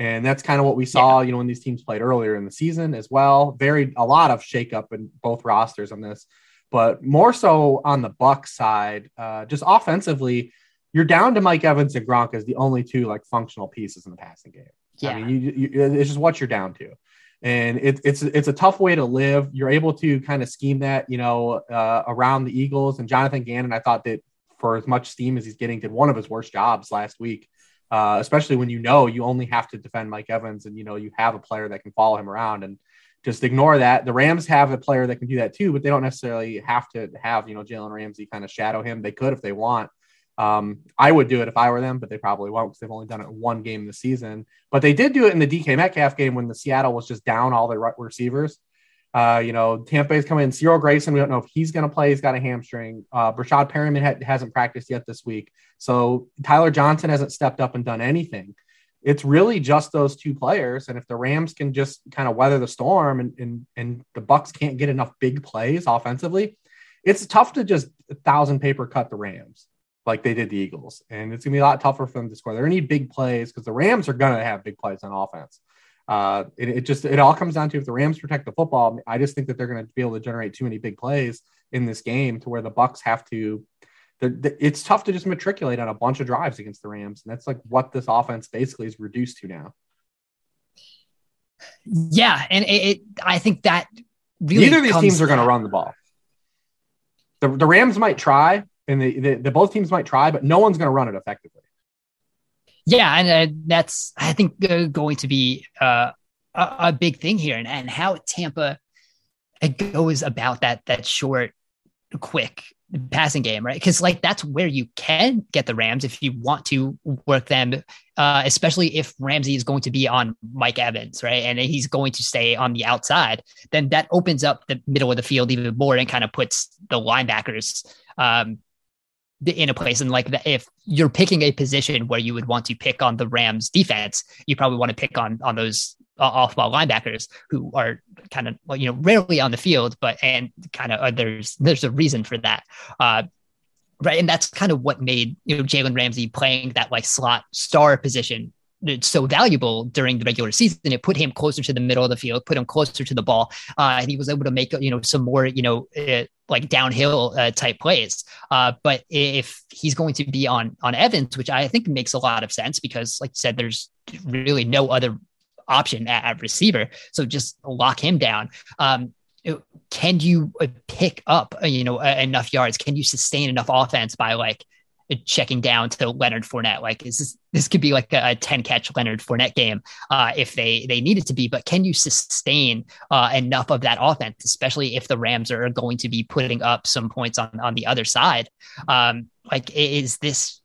And that's kind of what we saw, yeah. you know, when these teams played earlier in the season as well. Very a lot of shakeup in both rosters on this, but more so on the Buck side, uh, just offensively, you're down to Mike Evans and Gronk as the only two like functional pieces in the passing game. Yeah, I mean, you, you, it's just what you're down to, and it, it's it's a tough way to live. You're able to kind of scheme that, you know, uh, around the Eagles and Jonathan Gannon. I thought that for as much steam as he's getting, did one of his worst jobs last week uh, especially when you know you only have to defend Mike Evans and you know you have a player that can follow him around and just ignore that. The Rams have a player that can do that too, but they don't necessarily have to have you know Jalen Ramsey kind of shadow him. They could if they want. Um, I would do it if I were them, but they probably won't because they've only done it one game this season. But they did do it in the DK Metcalf game when the Seattle was just down all their receivers. Uh, you know, Tampa Bay's coming in. Cyril Grayson, we don't know if he's going to play. He's got a hamstring. Uh, Breshad Perriman ha- hasn't practiced yet this week. So Tyler Johnson hasn't stepped up and done anything. It's really just those two players. And if the Rams can just kind of weather the storm and, and, and the Bucks can't get enough big plays offensively, it's tough to just a thousand paper cut the Rams like they did the Eagles. And it's going to be a lot tougher for them to score. They're going to need big plays because the Rams are going to have big plays on offense. Uh, it, it, just it all comes down to if the Rams protect the football. I just think that they're going to be able to generate too many big plays in this game to where the Bucks have to. It's tough to just matriculate on a bunch of drives against the Rams, and that's like what this offense basically is reduced to now. Yeah, and it, it I think that really neither of these teams are going to run the ball. The, the Rams might try, and the, the, the both teams might try, but no one's going to run it effectively. Yeah, and uh, that's I think uh, going to be uh, a, a, big thing here, and, and how Tampa goes about that that short, quick passing game, right? Because like that's where you can get the Rams if you want to work them, uh, especially if Ramsey is going to be on Mike Evans, right? And he's going to stay on the outside, then that opens up the middle of the field even more and kind of puts the linebackers um, in a place. And like if you're picking a position where you would want to pick on the Rams defense, you probably want to pick on on those uh, off ball linebackers who are kind of well, you know rarely on the field, but and kind of uh, there's there's a reason for that. Uh, right, and that's kind of what made you know Jalen Ramsey playing that like slot star position so valuable during the regular season. It put him closer to the middle of the field, put him closer to the ball, uh, and he was able to make you know some more you know uh, like downhill uh, type plays. Uh, but if he's going to be on on Evans, which I think makes a lot of sense because, like I said, there's really no other option at, at receiver, so just lock him down. Um, can you uh, pick up uh, you know enough yards? Can you sustain enough offense by like checking down to Leonard Fournette. Like is this this could be like a, 10 catch Leonard Fournette game uh, if they they need it to be. But can you sustain uh, enough of that offense, especially if the Rams are going to be putting up some points on on the other side? Um, like is this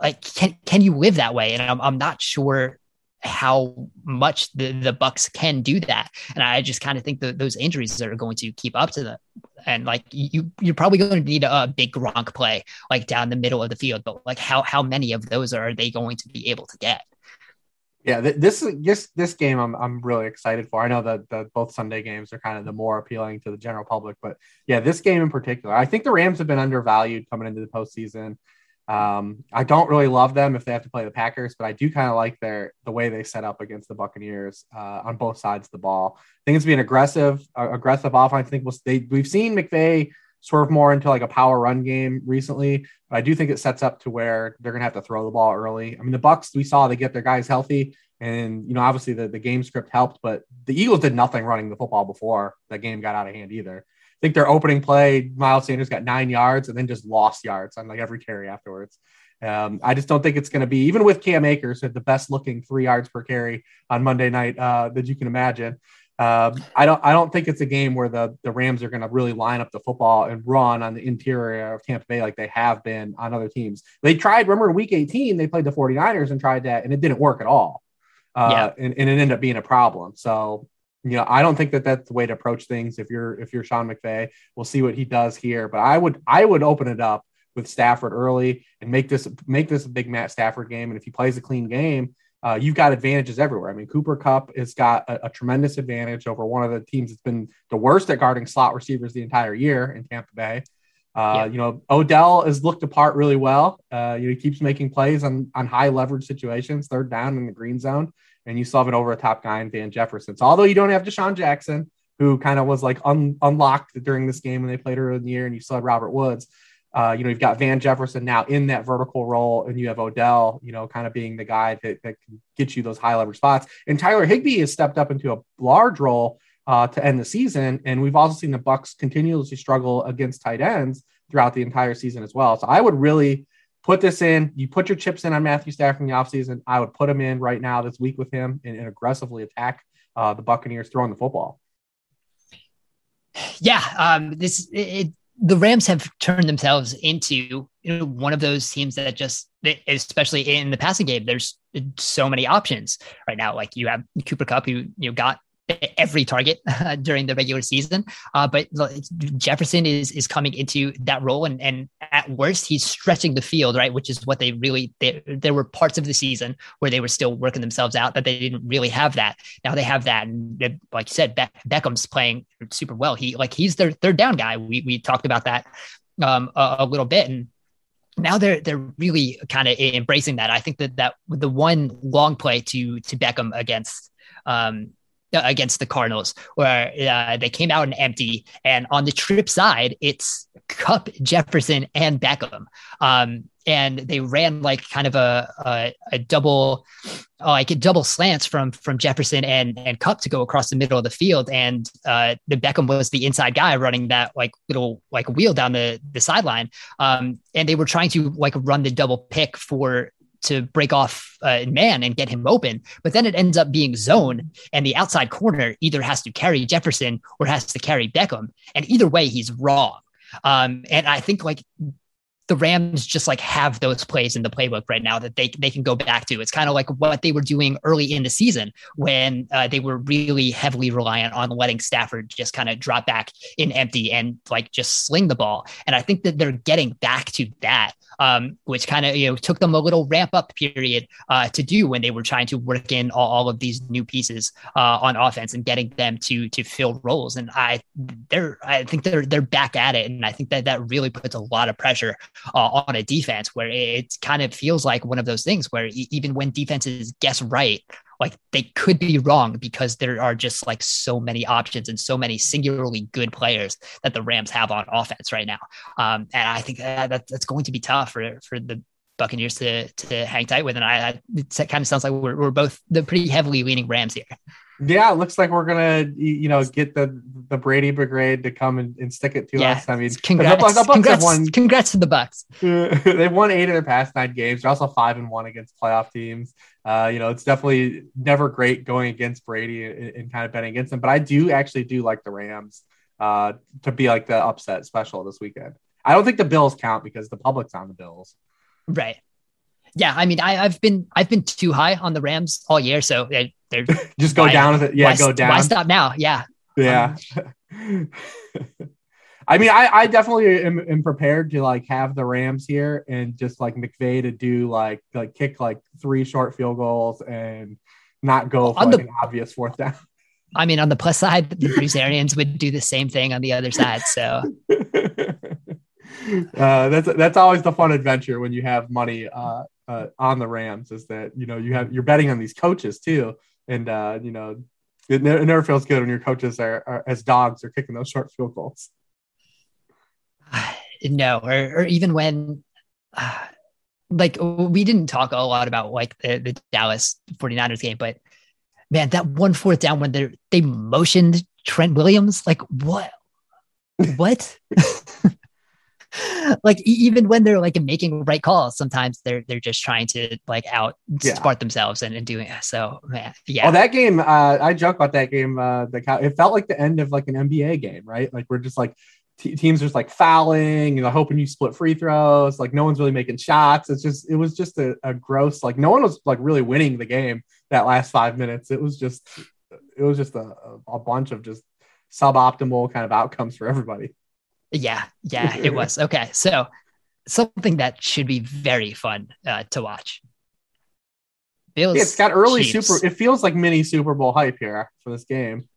like can can you live that way? And I'm I'm not sure how much the, the bucks can do that. And i just kind of think that those injuries are going to keep up to them and like you you're probably going to need a, big Gronk play like down the middle of the field but like how how many of those are they going to be able to get? Yeah this this this game i'm, I'm really excited for. I know that the both sunday games are kind of the more appealing to the general public but yeah this game in particular i think the rams have been undervalued coming into the postseason um, I don't really love them if they have to play the Packers, but I do kind of like their the way they set up against the Buccaneers uh, on both sides of the ball. I think it's being aggressive, uh, aggressive offense. I think we'll, they, we've seen McVay swerve more into like a power run game recently, but I do think it sets up to where they're going to have to throw the ball early. I mean, the Bucks we saw they get their guys healthy, and you know obviously the the game script helped, but the Eagles did nothing running the football before that game got out of hand either think their opening play, Miles Sanders got nine yards and then just lost yards on like every carry afterwards. Um, I just don't think it's going to be even with Cam Akers had the best looking three yards per carry on Monday night uh, that you can imagine. Um, I don't I don't think it's a game where the the Rams are going to really line up the football and run on the interior of Tampa Bay like they have been on other teams. They tried, remember in week 18, they played the 49ers and tried that and it didn't work at all. Uh, yeah. and, and, it ended up being a problem. So you know, I don't think that that's the way to approach things. If you're if you're Sean McVay, we'll see what he does here. But I would I would open it up with Stafford early and make this make this a big Matt Stafford game. And if he plays a clean game, uh, you've got advantages everywhere. I mean, Cooper Kupp has got a, a, tremendous advantage over one of the teams that's been the worst at guarding slot receivers the entire year in Tampa Bay. Uh, yeah. You know, Odell has looked apart really well. Uh, you know, he keeps making plays on on high leverage situations, third down in the green zone and you still have an over a top guy in Van Jefferson. So although you don't have DeSean Jackson, who kind of was like un- unlocked during this game when they played earlier in the year, and you still had Robert Woods. Uh, you know, you've got Van Jefferson now in that vertical role, and you have Odell, you know, kind of being the guy that, that can get you those high leverage spots. And Tyler Higbee has stepped up into a large role uh, to end the season. And we've also seen the Bucks continuously struggle against tight ends throughout the entire season as well. So I would really put this in. You put your chips in on Matthew Stafford in the offseason. I would put him in right now this week with him and, and aggressively attack uh, the Buccaneers throwing the football. Yeah, um, this it, the Rams have turned themselves into you know, one of those teams that just, especially in the passing game, there's so many options right now. Like you have Cooper Kupp, who you know got every target during the regular season. Uh, but Jefferson is is coming into that role, and and at worst, he's stretching the field, right? Which is what they really. They, there were parts of the season where they were still working themselves out that they didn't really have that. Now they have that, and like you said, Be- Beckham's playing super well. He like he's their third down guy. We we talked about that um, a, a little bit, and now they're they're really kind of embracing that. I think that that the one long play to to Beckham against um, against the Cardinals, where uh, they came out and empty. And on the trip side, it's Kupp, Jefferson, and Beckham. Um, and they ran like kind of a a, a double, uh, like a double slants from from Jefferson and and Kupp to go across the middle of the field. And uh, the Beckham was the inside guy running that like little like wheel down the the sideline. Um, and they were trying to like run the double pick for to break off uh, man and get him open. But then it ends up being zone, and the outside corner either has to carry Jefferson or has to carry Beckham. And either way, he's wrong. Um, and I think like the Rams just like have those plays in the playbook right now that they they can go back to. It's kind of like what they were doing early in the season when uh, they were really heavily reliant on letting Stafford just kind of drop back in empty and like just sling the ball. And I think that they're getting back to that um, which kind of you know took them a little ramp up period uh, to do when they were trying to work in all, all of these new pieces uh, on offense and getting them to to fill roles. And I they're I think they're they're back at it, and I think that that really puts a lot of pressure uh, on a defense where it kind of feels like one of those things where even when defenses guess right like they could be wrong because there are just like so many options and so many singularly good players that the Rams have on offense right now. Um, and I think that, that's going to be tough for for the Buccaneers to to hang tight with. And I, I it kind of sounds like we're, we're both the pretty heavily leaning Rams here. Yeah, it looks like we're gonna, you know, get the the Brady Brigade to come and, and stick it to yeah. us. I mean, congrats, the, the congrats, won, congrats to the Bucs. they've won eight of their past nine games. They're also five and one against playoff teams. Uh, you know, it's definitely never great going against Brady and, and, kind of betting against him. But I do actually do like the Rams uh, to be like the upset special this weekend. I don't think the Bills count because the public's on the Bills. Right. Yeah, I mean, I, have been I've been too high on the Rams all year, so are just go why, down with it. Yeah, why, go down. Why stop now? Yeah. Yeah. Um, I mean, I, I definitely am, am, prepared to like have the Rams here and just like McVay to do like like kick like three short field goals and not go for like the, an obvious fourth down. I mean, on the plus side, the Bruce Arians would do the same thing on the other side. So uh, that's that's always the fun adventure when you have money uh, uh, on the Rams is that you know you have you're betting on these coaches too, and uh, you know it, it, never feels good when your coaches are, are as dogs are kicking those short field goals. no, or, or even when, uh, like, we didn't talk a lot about like the, the Dallas 49ers game, but man, that one fourth down when they they motioned Trent Williams, like, what? What? like even when they're like making right calls, sometimes they're they're just trying to like out yeah. smart themselves and, and doing it. So man, yeah. Oh, that game, uh, I joke about that game. Uh, the it felt like the end of like an NBA game, right? Like we're just like t- teams just like fouling, you know, hoping you split free throws. Like no one's really making shots. It's just it was just a, a gross. Like no one was like really winning the game that last five minutes. It was just it was just a, a bunch of just suboptimal kind of outcomes for everybody. Yeah, yeah, it was. Okay. So something that should be very fun uh, to watch. Bills, yeah, it's got early Chiefs. super. It feels like mini Super Bowl hype here for this game.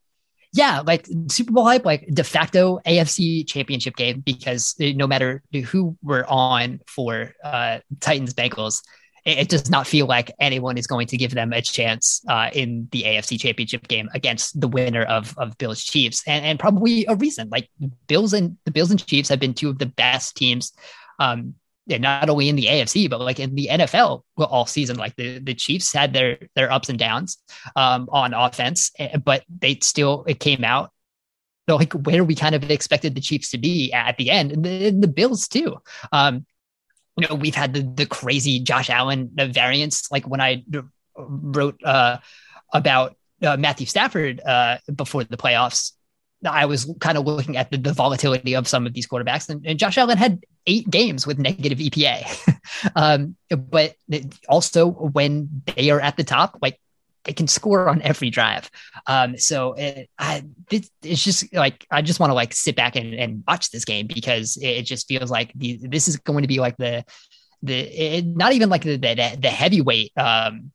Yeah, like Super Bowl hype, like de facto AFC Championship game because no matter who we're on for uh, Titans Bengals, it, it, does not feel like anyone is going to give them a chance uh, in the AFC Championship game against the winner of of Bills Chiefs, and, and probably a reason. Like Bills and the Bills and Chiefs have been two of the best teams. Um, not only in the AFC, but like in the NFL all season. Like the, the Chiefs had their their ups and downs um, on offense, eh, but they still it came out like where we kind of expected the Chiefs to be at the end, and the, the Bills too. Um, you know, we've had the the crazy Josh Allen variants. Like when I wrote uh, about uh, Matthew Stafford uh, before the playoffs, I was kind of looking at the, the volatility of some of these quarterbacks, and, and Josh Allen had eight games with negative EPA. um, but also when they are at the top, like they can score on every drive. Um, so it, I, it, it's just like I just want to like sit back and, and watch this game because it, it just feels like the, this is going to be like the the it, not even like the the, the heavyweight um,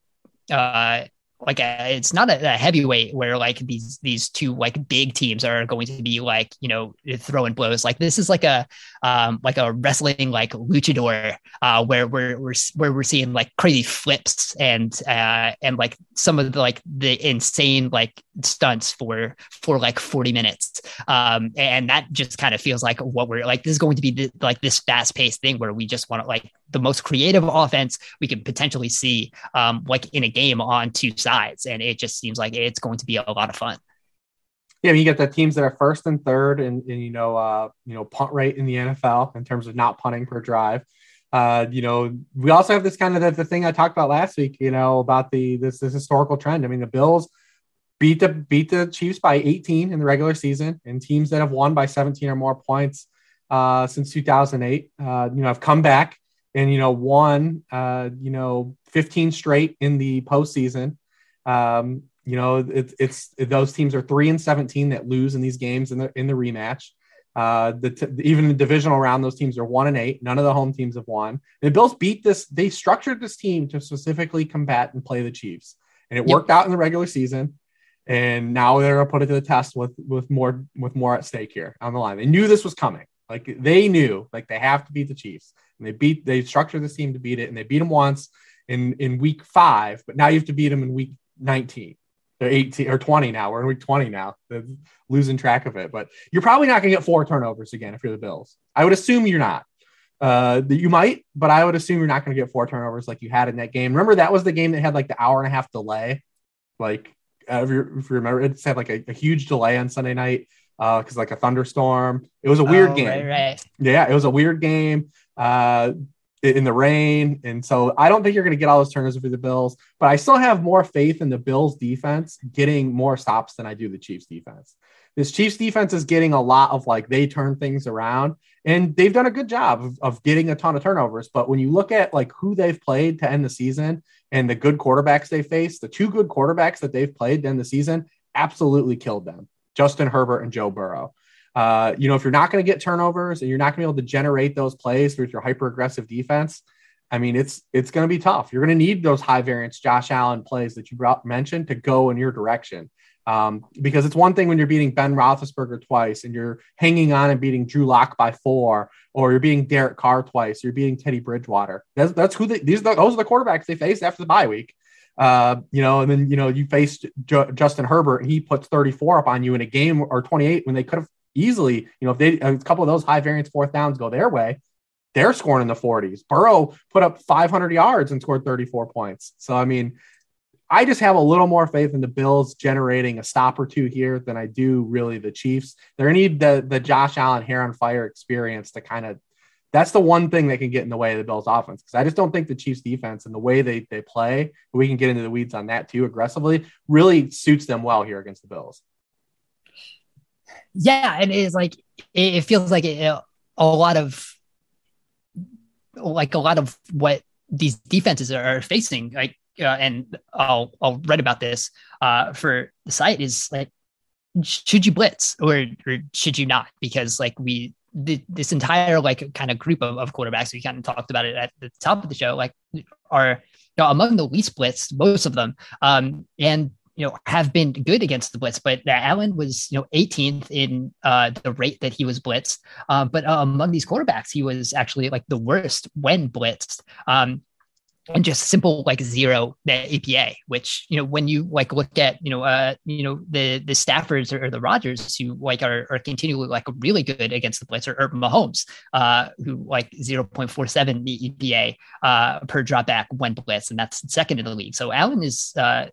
uh, like a, it's not a, a, heavyweight where like these these two like big teams are going to be like you know throwing blows. Like this is like a um like a wrestling like luchador uh where we're we're where we're seeing like crazy flips and uh and like some of the like the insane like stunts for for like 40 minutes. Um and that just kind of feels like what we're like this is going to be the, like this fast paced thing where we just want to like the most creative offense we can potentially see um like in a game on two sides and it just seems like it's going to be a lot of fun yeah, I mean, you get the teams that are first and third, and, and you know, uh, you know, punt rate in the NFL in terms of not punting per drive. Uh, you know, we also have this kind of the, the, thing I talked about last week. You know, about the this this historical trend. I mean, the Bills beat the beat the Chiefs by 18 in the regular season, and teams that have won by 17 or more points uh, since 2008, uh, you know, have come back and you know won, uh, you know, 15 straight in the postseason. Um, you know, it, it's those teams are three and 17 that lose in these games in the in the rematch. Uh, the t- even the divisional round, those teams are one and eight. None of the home teams have won. The Bills beat this. They structured this team to specifically combat and play the Chiefs, and it yep. worked out in the regular season and now they're gonna put it to the test with with more with more at stake here on the line. They knew this was coming. Like they knew, like they have to beat the Chiefs, and they beat. They structured this team to beat it, and they beat them once in in week five, but now you have to beat them in week nineteen. They're 18 or 20 now. We're in week 20 now. They're losing track of it, but you're probably not going to get four turnovers again if you're the Bills. I would assume you're not. Uh, that you might, but I would assume you're not going to get four turnovers like you had in that game. Remember that was the game that had like the hour and a half delay. Like uh, if, you, if you remember, it had like a, a, huge delay on Sunday night because uh, like a thunderstorm. It was a weird oh, game. Right, right. Yeah, it was a weird game uh, in the rain, and so I don't think you're going to get all those turnovers for the Bills. But I still have more faith in the Bills' defense getting more stops than I do the Chiefs' defense. This Chiefs defense is getting a lot of like they turn things around and they've done a good job of, of getting a ton of turnovers. But when you look at like who they've played to end the season and the good quarterbacks they face, the two good quarterbacks that they've played to end the season absolutely killed them. Justin Herbert and Joe Burrow. Uh, you know, if you're not going to get turnovers and you're not going to be able to generate those plays with your hyper aggressive defense, I mean, it's it's going to be tough. You're going to need those high variance Josh Allen plays that you brought, mentioned to go in your direction. Um, because it's one thing when you're beating Ben Roethlisberger twice and you're hanging on and beating Drew Lock by four, or you're beating Derek Carr twice, you're beating Teddy Bridgewater. That's, that's who they, these are, those are the quarterbacks they faced after the bye week. Uh, you know, and then you know you faced J- Justin Herbert and he puts 34 up on you in a game or 28 when they could have easily, you know, if they a couple of those high variance fourth downs go their way, they're scoring in the 40s. Burrow put up 500 yards and scored 34 points. So I mean, I just have a little more faith in the Bills generating a stop or two here than I do really the Chiefs. They're gonna need the the Josh Allen hair on fire experience to kind of that's the one thing that can get in the way of the Bills offense. Because I just don't think the Chiefs defense and the way they they play, we can get into the weeds on that too aggressively, really suits them well here against the Bills. Yeah, and it's like it, feels like it, a lot of like a lot of what these defenses are facing, like uh, and I'll I'll write about this uh, for the site is like should you blitz or, or should you not? Because like we the, this entire like kind of group of, of quarterbacks we kind of talked about it at the top of the show like are you know, among the least blitzed most of them um, and you know have been good against the blitz but allen was you know 18th in uh, the rate that he was blitzed uh, but uh, among these quarterbacks he was actually like the worst when blitzed um, and just simple like zero EPA, which you know when you like look at you know uh you know the the Staffords or, the Rodgers who like are, are continually like really good against the blitz or, or Mahomes uh who like 0.47 the EPA uh per dropback when blitz and that's second in the league. So Allen is uh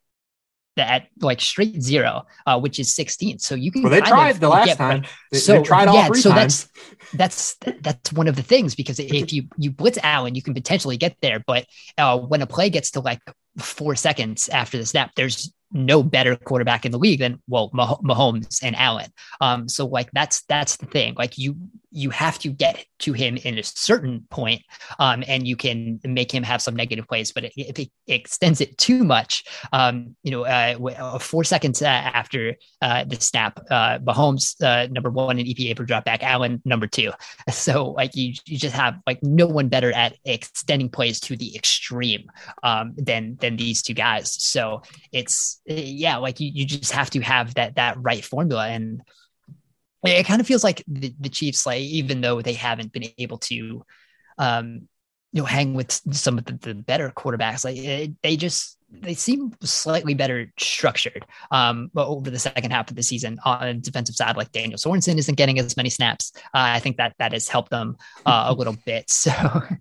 at like straight zero, uh, which is 16. So you can. Well, they tried the last time. They, so they tried all yeah, three so times. that's that's that's one of the things because if you you blitz Allen, you can potentially get there, but uh, when a play gets to like four seconds after the snap, there's no better quarterback in the league than well Mah- Mahomes and Allen. Um, so like that's that's the thing. Like you you have to get to him in a certain point, um, and you can make him have some negative plays. But if it extends it too much, um, you know, uh, uh, four seconds uh, after uh, the snap, uh, Mahomes uh, number one in EPA per drop back, Allen number two. So like you you just have like no one better at extending plays to the extreme um, than than these two guys. So it's yeah, like you, you just have to have that that right formula. And it kind of feels like the, the Chiefs, like even though they haven't been able to um you know hang with some of the, the better quarterbacks, like it, they just they seem slightly better structured um, over the second half of the season on the defensive side. Like Daniel Sorensen isn't getting as many snaps. Uh, I think that that has helped them uh, a little bit. So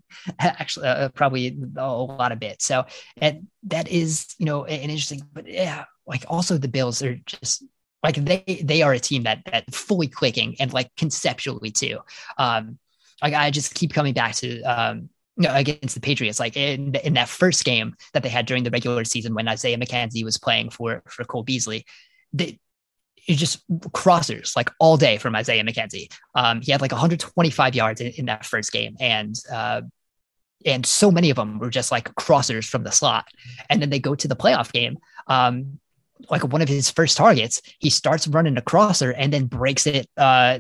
actually, uh, probably a lot of bit. So and that is you know an interesting, but yeah, like also the Bills are just like they they are a team that that fully clicking and like conceptually too. Um, like I just keep coming back to um, you know, against the Patriots, like in in that first game that they had during the regular season when Isaiah McKenzie was playing for for Cole Beasley, they it just crossers like all day from Isaiah McKenzie. Um, he had like 125 yards in, in that first game, and uh, and so many of them were just like crossers from the slot. And then they go to the playoff game. Um, like one of his first targets, he starts running a crosser and then breaks it uh,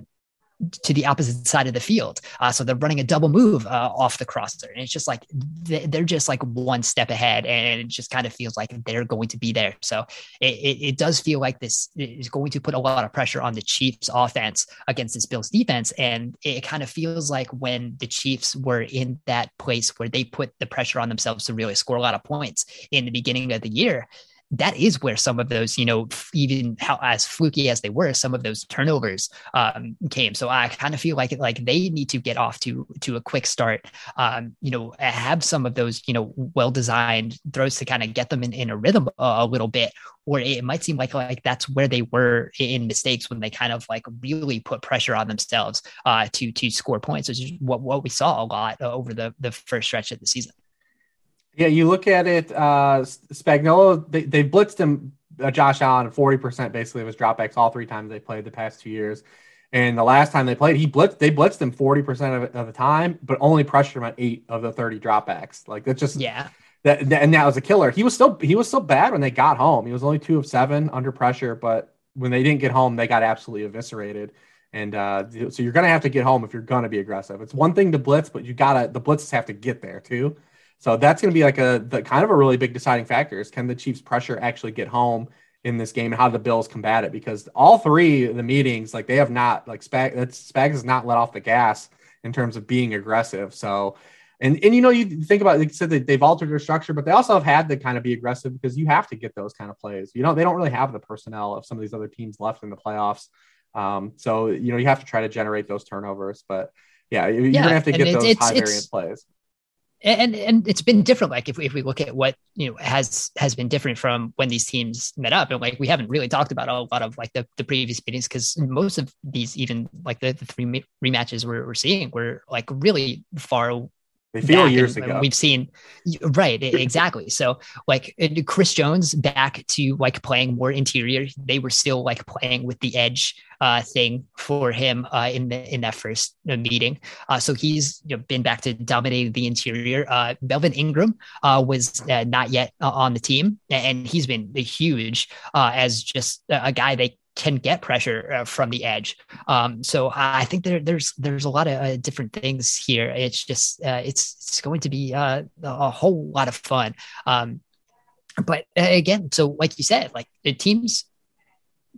to the opposite side of the field. Uh, so they're running a double move uh, off the crosser. And it's just like they're just like one step ahead. And it just kind of feels like they're going to be there. So it, it, it, does feel like this is going to put a lot of pressure on the Chiefs offense against this Bills defense. And it kind of feels like when the Chiefs were in that place where they put the pressure on themselves to really score a lot of points in the beginning of the year that is where some of those, you know, even how as fluky as they were, some of those turnovers um, came. So I kind of feel like like they need to get off to to a quick start. Um, you know, have some of those, you know, well designed throws to kind of get them in, in a rhythm a, a little bit, or it might seem like like that's where they were in mistakes when they kind of like really put pressure on themselves uh, to to score points, which is what what we saw a lot over the the first stretch of the season. Yeah, you look at it, uh, Spagnuolo, they, they blitzed him, uh, Josh Allen, 40% basically of his dropbacks all three times they played the past two years. And the last time they played, he blitzed, they blitzed him 40% of, of the time, but only pressured him on eight of the 30 dropbacks. Like that's just, yeah. That, that, and that was a killer. He was still, he was still bad when they got home. He was only two of seven under pressure, but when they didn't get home, they got absolutely eviscerated. And uh, so you're going to have to get home if you're going to be aggressive. It's one thing to blitz, but you got to, the blitzes have to get there too. So that's going to be like a the kind of a really big deciding factor is can the Chiefs pressure actually get home in this game and how the Bills combat it because all three of the meetings like they have not like Spag that's Spags has not let off the gas in terms of being aggressive. So and and you know you think about they said that they've altered their structure, but they also have had to kind of be aggressive because you have to get those kind of plays. You know they don't really have the personnel of some of these other teams left in the playoffs. Um, so you know you have to try to generate those turnovers, but yeah, you're yeah, gonna have to get those it's, high it's, variant plays and and it's been different like if we, if we look at what you know has has been different from when these teams met up and like we haven't really talked about a lot of like the, the previous meetings because most of these even like the, the three rematches we're, we're seeing were like really far they feel years ago. We've seen, right? Exactly. so, like Chris Jones back to like playing more interior. They were still like playing with the edge uh, thing for him uh, in the in that first uh, meeting. Uh, so he's you know, been back to dominating the interior. Uh, Melvin Ingram uh, was uh, not yet uh, on the team, and he's been huge uh, as just a guy they can get pressure uh, from the edge. Um, so I think there, there's there's a lot of uh, different things here. It's just uh, it's it's going to be uh, a whole lot of fun. Um, but uh, again, so like you said, like the teams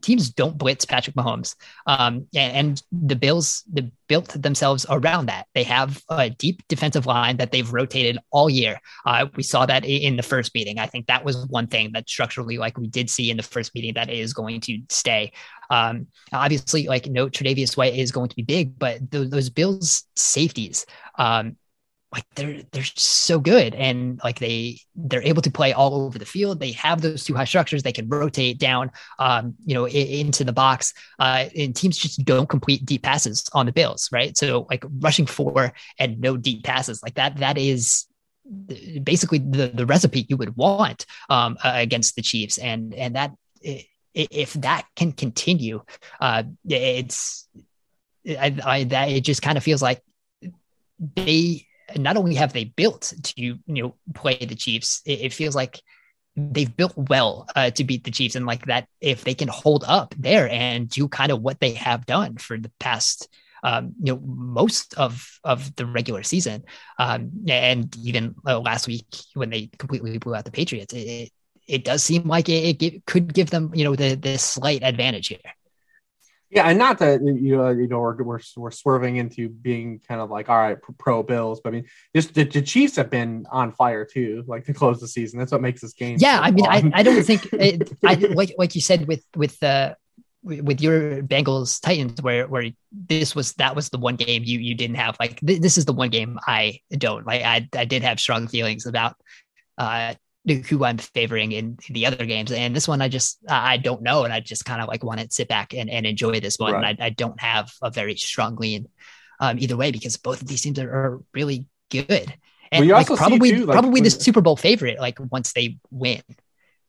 teams don't blitz Patrick Mahomes. Um, and, and, the Bills built themselves around that. They have a deep defensive line that they've rotated all year. Uh, we saw that in the first meeting. I think that was one thing that structurally, like we did see in the first meeting, that is going to stay. Um, obviously, like no Tre'Davious White is going to be big, but th- those Bills safeties, um, like they're they're so good. And like they they're able to play all over the field. They have those two high structures. They can rotate down um you know into the box uh and teams just don't complete deep passes on the bills right? So like rushing four and no deep passes like that that is basically the the recipe you would want um against the chiefs. And and that if that can continue uh it's I, I that it just kind of feels like they not only have they built to you know play the Chiefs, it, it feels like they've built well uh, to beat the Chiefs, and like that, if they can hold up there and do kind of what they have done for the past, um, you know, most of of the regular season, um, and even uh, last week when they completely blew out the Patriots, it it, it does seem like it, it, could give them you know the the slight advantage here. Yeah, and not that you know, you know we're, we're we're swerving into being kind of like all right pro Bills, but I mean just the, the, Chiefs have been on fire too, like to close the season. That's what makes this game. Yeah, so I mean, I, I don't think it, I like like you said with with the with your Bengals Titans where where this was that was the one game you you didn't have like th- this is the one game I don't like I I did have strong feelings about uh who I'm favoring in, the other games. And this one, I just, I don't know. And I just kind of like want to sit back and, and enjoy this one. Right. And I, I, don't have a very strong lean um, either way, because both of these teams are, are really good. And well, like probably, too, like, probably the Super Bowl favorite, like once they win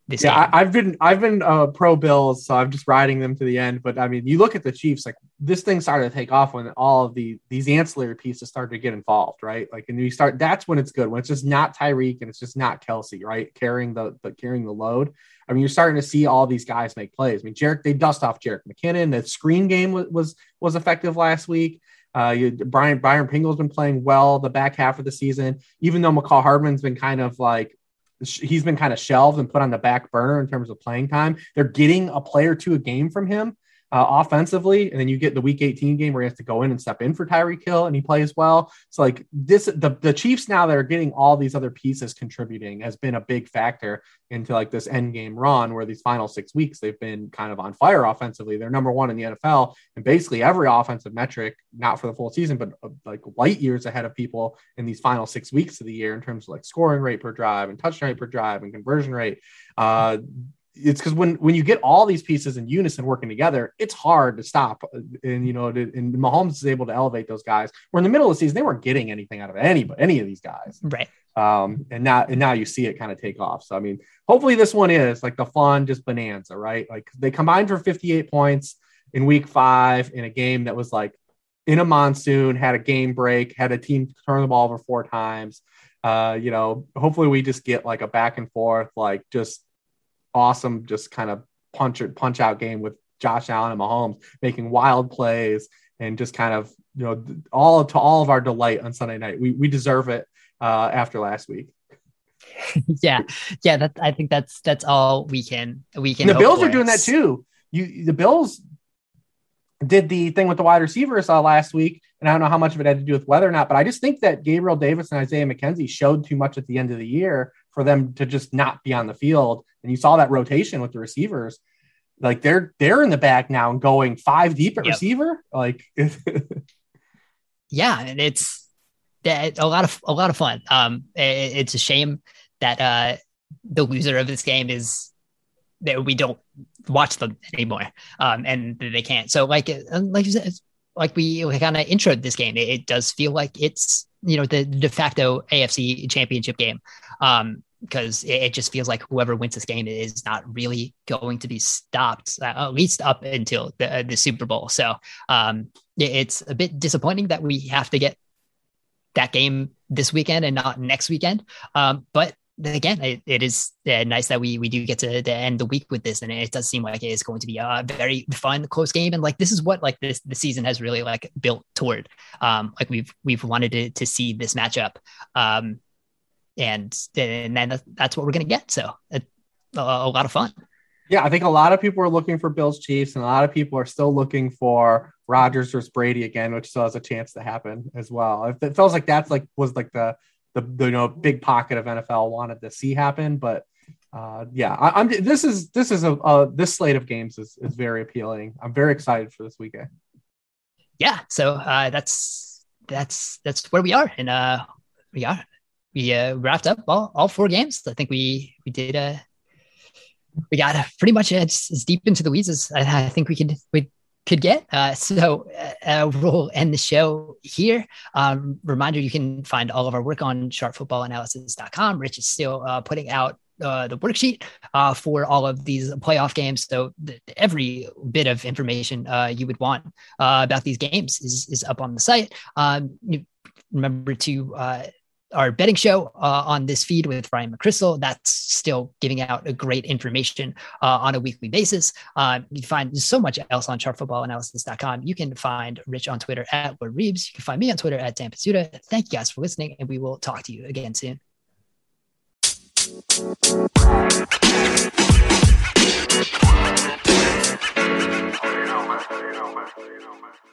this yeah, I, have been I've been uh, pro Bills, so I'm just riding them to the end. But I mean, you look at the Chiefs, like this thing started to take off when all of the these ancillary pieces started to get involved, right? Like, and you start that's when it's good when it's just not Tyreek and it's just not Kelce, right? Carrying the, the carrying the load. I mean, you're starting to see all these guys make plays. I mean, Jerick they dust off Jerick McKinnon. The screen game was was, was effective last week. Uh, you, Brian Byron Pringle's been playing well the back half of the season, even though Mecole Hardman's been kind of like he's been kind of shelved and put on the back burner in terms of playing time. They're getting a player to a game from him uh, offensively, and then you get the Week 18 game where he has to go in and step in for Tyreek Hill and he plays well. So like this, the the Chiefs now that are getting all these other pieces contributing has been a big factor into like this end game run where these final six weeks they've been kind of on fire offensively. They're number one in the NFL, and basically every offensive metric, not for the full season, but uh, like light years ahead of people in these final six weeks of the year in terms of like scoring rate per drive and touchdown rate per drive and conversion rate. Uh, it's because when when you get all these pieces in unison working together, it's hard to stop. And you know, to, and Mahomes is able to elevate those guys. We're in the middle of the season, they weren't getting anything out of any any of these guys, right? Um, and now and now you see it kind of take off. So I mean, hopefully this one is like the fun just bonanza, right? Like they combined for 58 points in week five in a game that was like in a monsoon, had a game break, had a team turn the ball over four times. Uh, you know, hopefully we just get like a back and forth, like just awesome, just kind of punch it, punch out game with Josh Allen and Mahomes making wild plays and just kind of you know all to all of our delight on Sunday night. We we deserve it uh, after last week. yeah, yeah. That I think that's that's all we can we can. And the Bills are doing that too. You the Bills did the thing with the wide receivers uh, last week, and I don't know how much of it had to do with weather or not, but I just think that Gabriel Davis and Isaiah McKenzie showed too much at the end of the year for them to just not be on the field. And you saw that rotation with the receivers. Like they're they're in the back now and going five deep at yep. receiver. Like yeah, and it's a lot of a lot of fun. Um, it's a shame that uh the loser of this game is that we don't watch them anymore. Um, and they can't. So like like you said, like we, we kind of introed this game, it, it, does feel like it's you know the de facto AFC championship game. Um, because it, it, just feels like whoever wins this game is not really going to be stopped, uh, at least up until the, uh, the Super Bowl. So um, it, it's a bit disappointing that we have to get that game this weekend and not next weekend. Um, but again, it, it is uh, nice that we we do get to, to, end the week with this, and it does seem like it is going to be a very fun, close game. And like this is what like this the season has really like built toward. Um, like we've we've wanted to to see this matchup. Um, and and then that's what we're gonna get. So a, a lot of fun. Yeah, I think a lot of people are looking for Bills Chiefs, and a lot of people are still looking for Rodgers versus Brady again, which still has a chance to happen as well. It feels like that's like was like the the, the you know big pocket of NFL wanted to see happen, but uh, yeah, I, am This is this is a, a this slate of games is is very appealing. I'm very excited for this weekend. Yeah, so uh, that's that's that's where we are, and uh, we are we uh, wrapped up all, all four games. I think we we did uh we got uh, pretty much as, as deep into the weeds as I, I think we could we could get. Uh, so uh, uh, we'll end the show here. Um, reminder: you can find all of our work on sharpfootballanalysis.com. Rich is still uh, putting out uh, the worksheet uh, for all of these playoff games. So the, every bit of information uh, you would want uh, about these games is, is up on the site. Um, remember to uh, our betting show uh, on this feed with Ryan McCrystal. That's still giving out a great information uh, on a weekly basis. Um, you find so much else on sharpfootballanalysis.com. You can find Rich on Twitter at Wood Reeves. You can find me on Twitter at Dan Pizzuta. Thank you guys for listening, and we will talk to you again soon. You know, man. You know, man.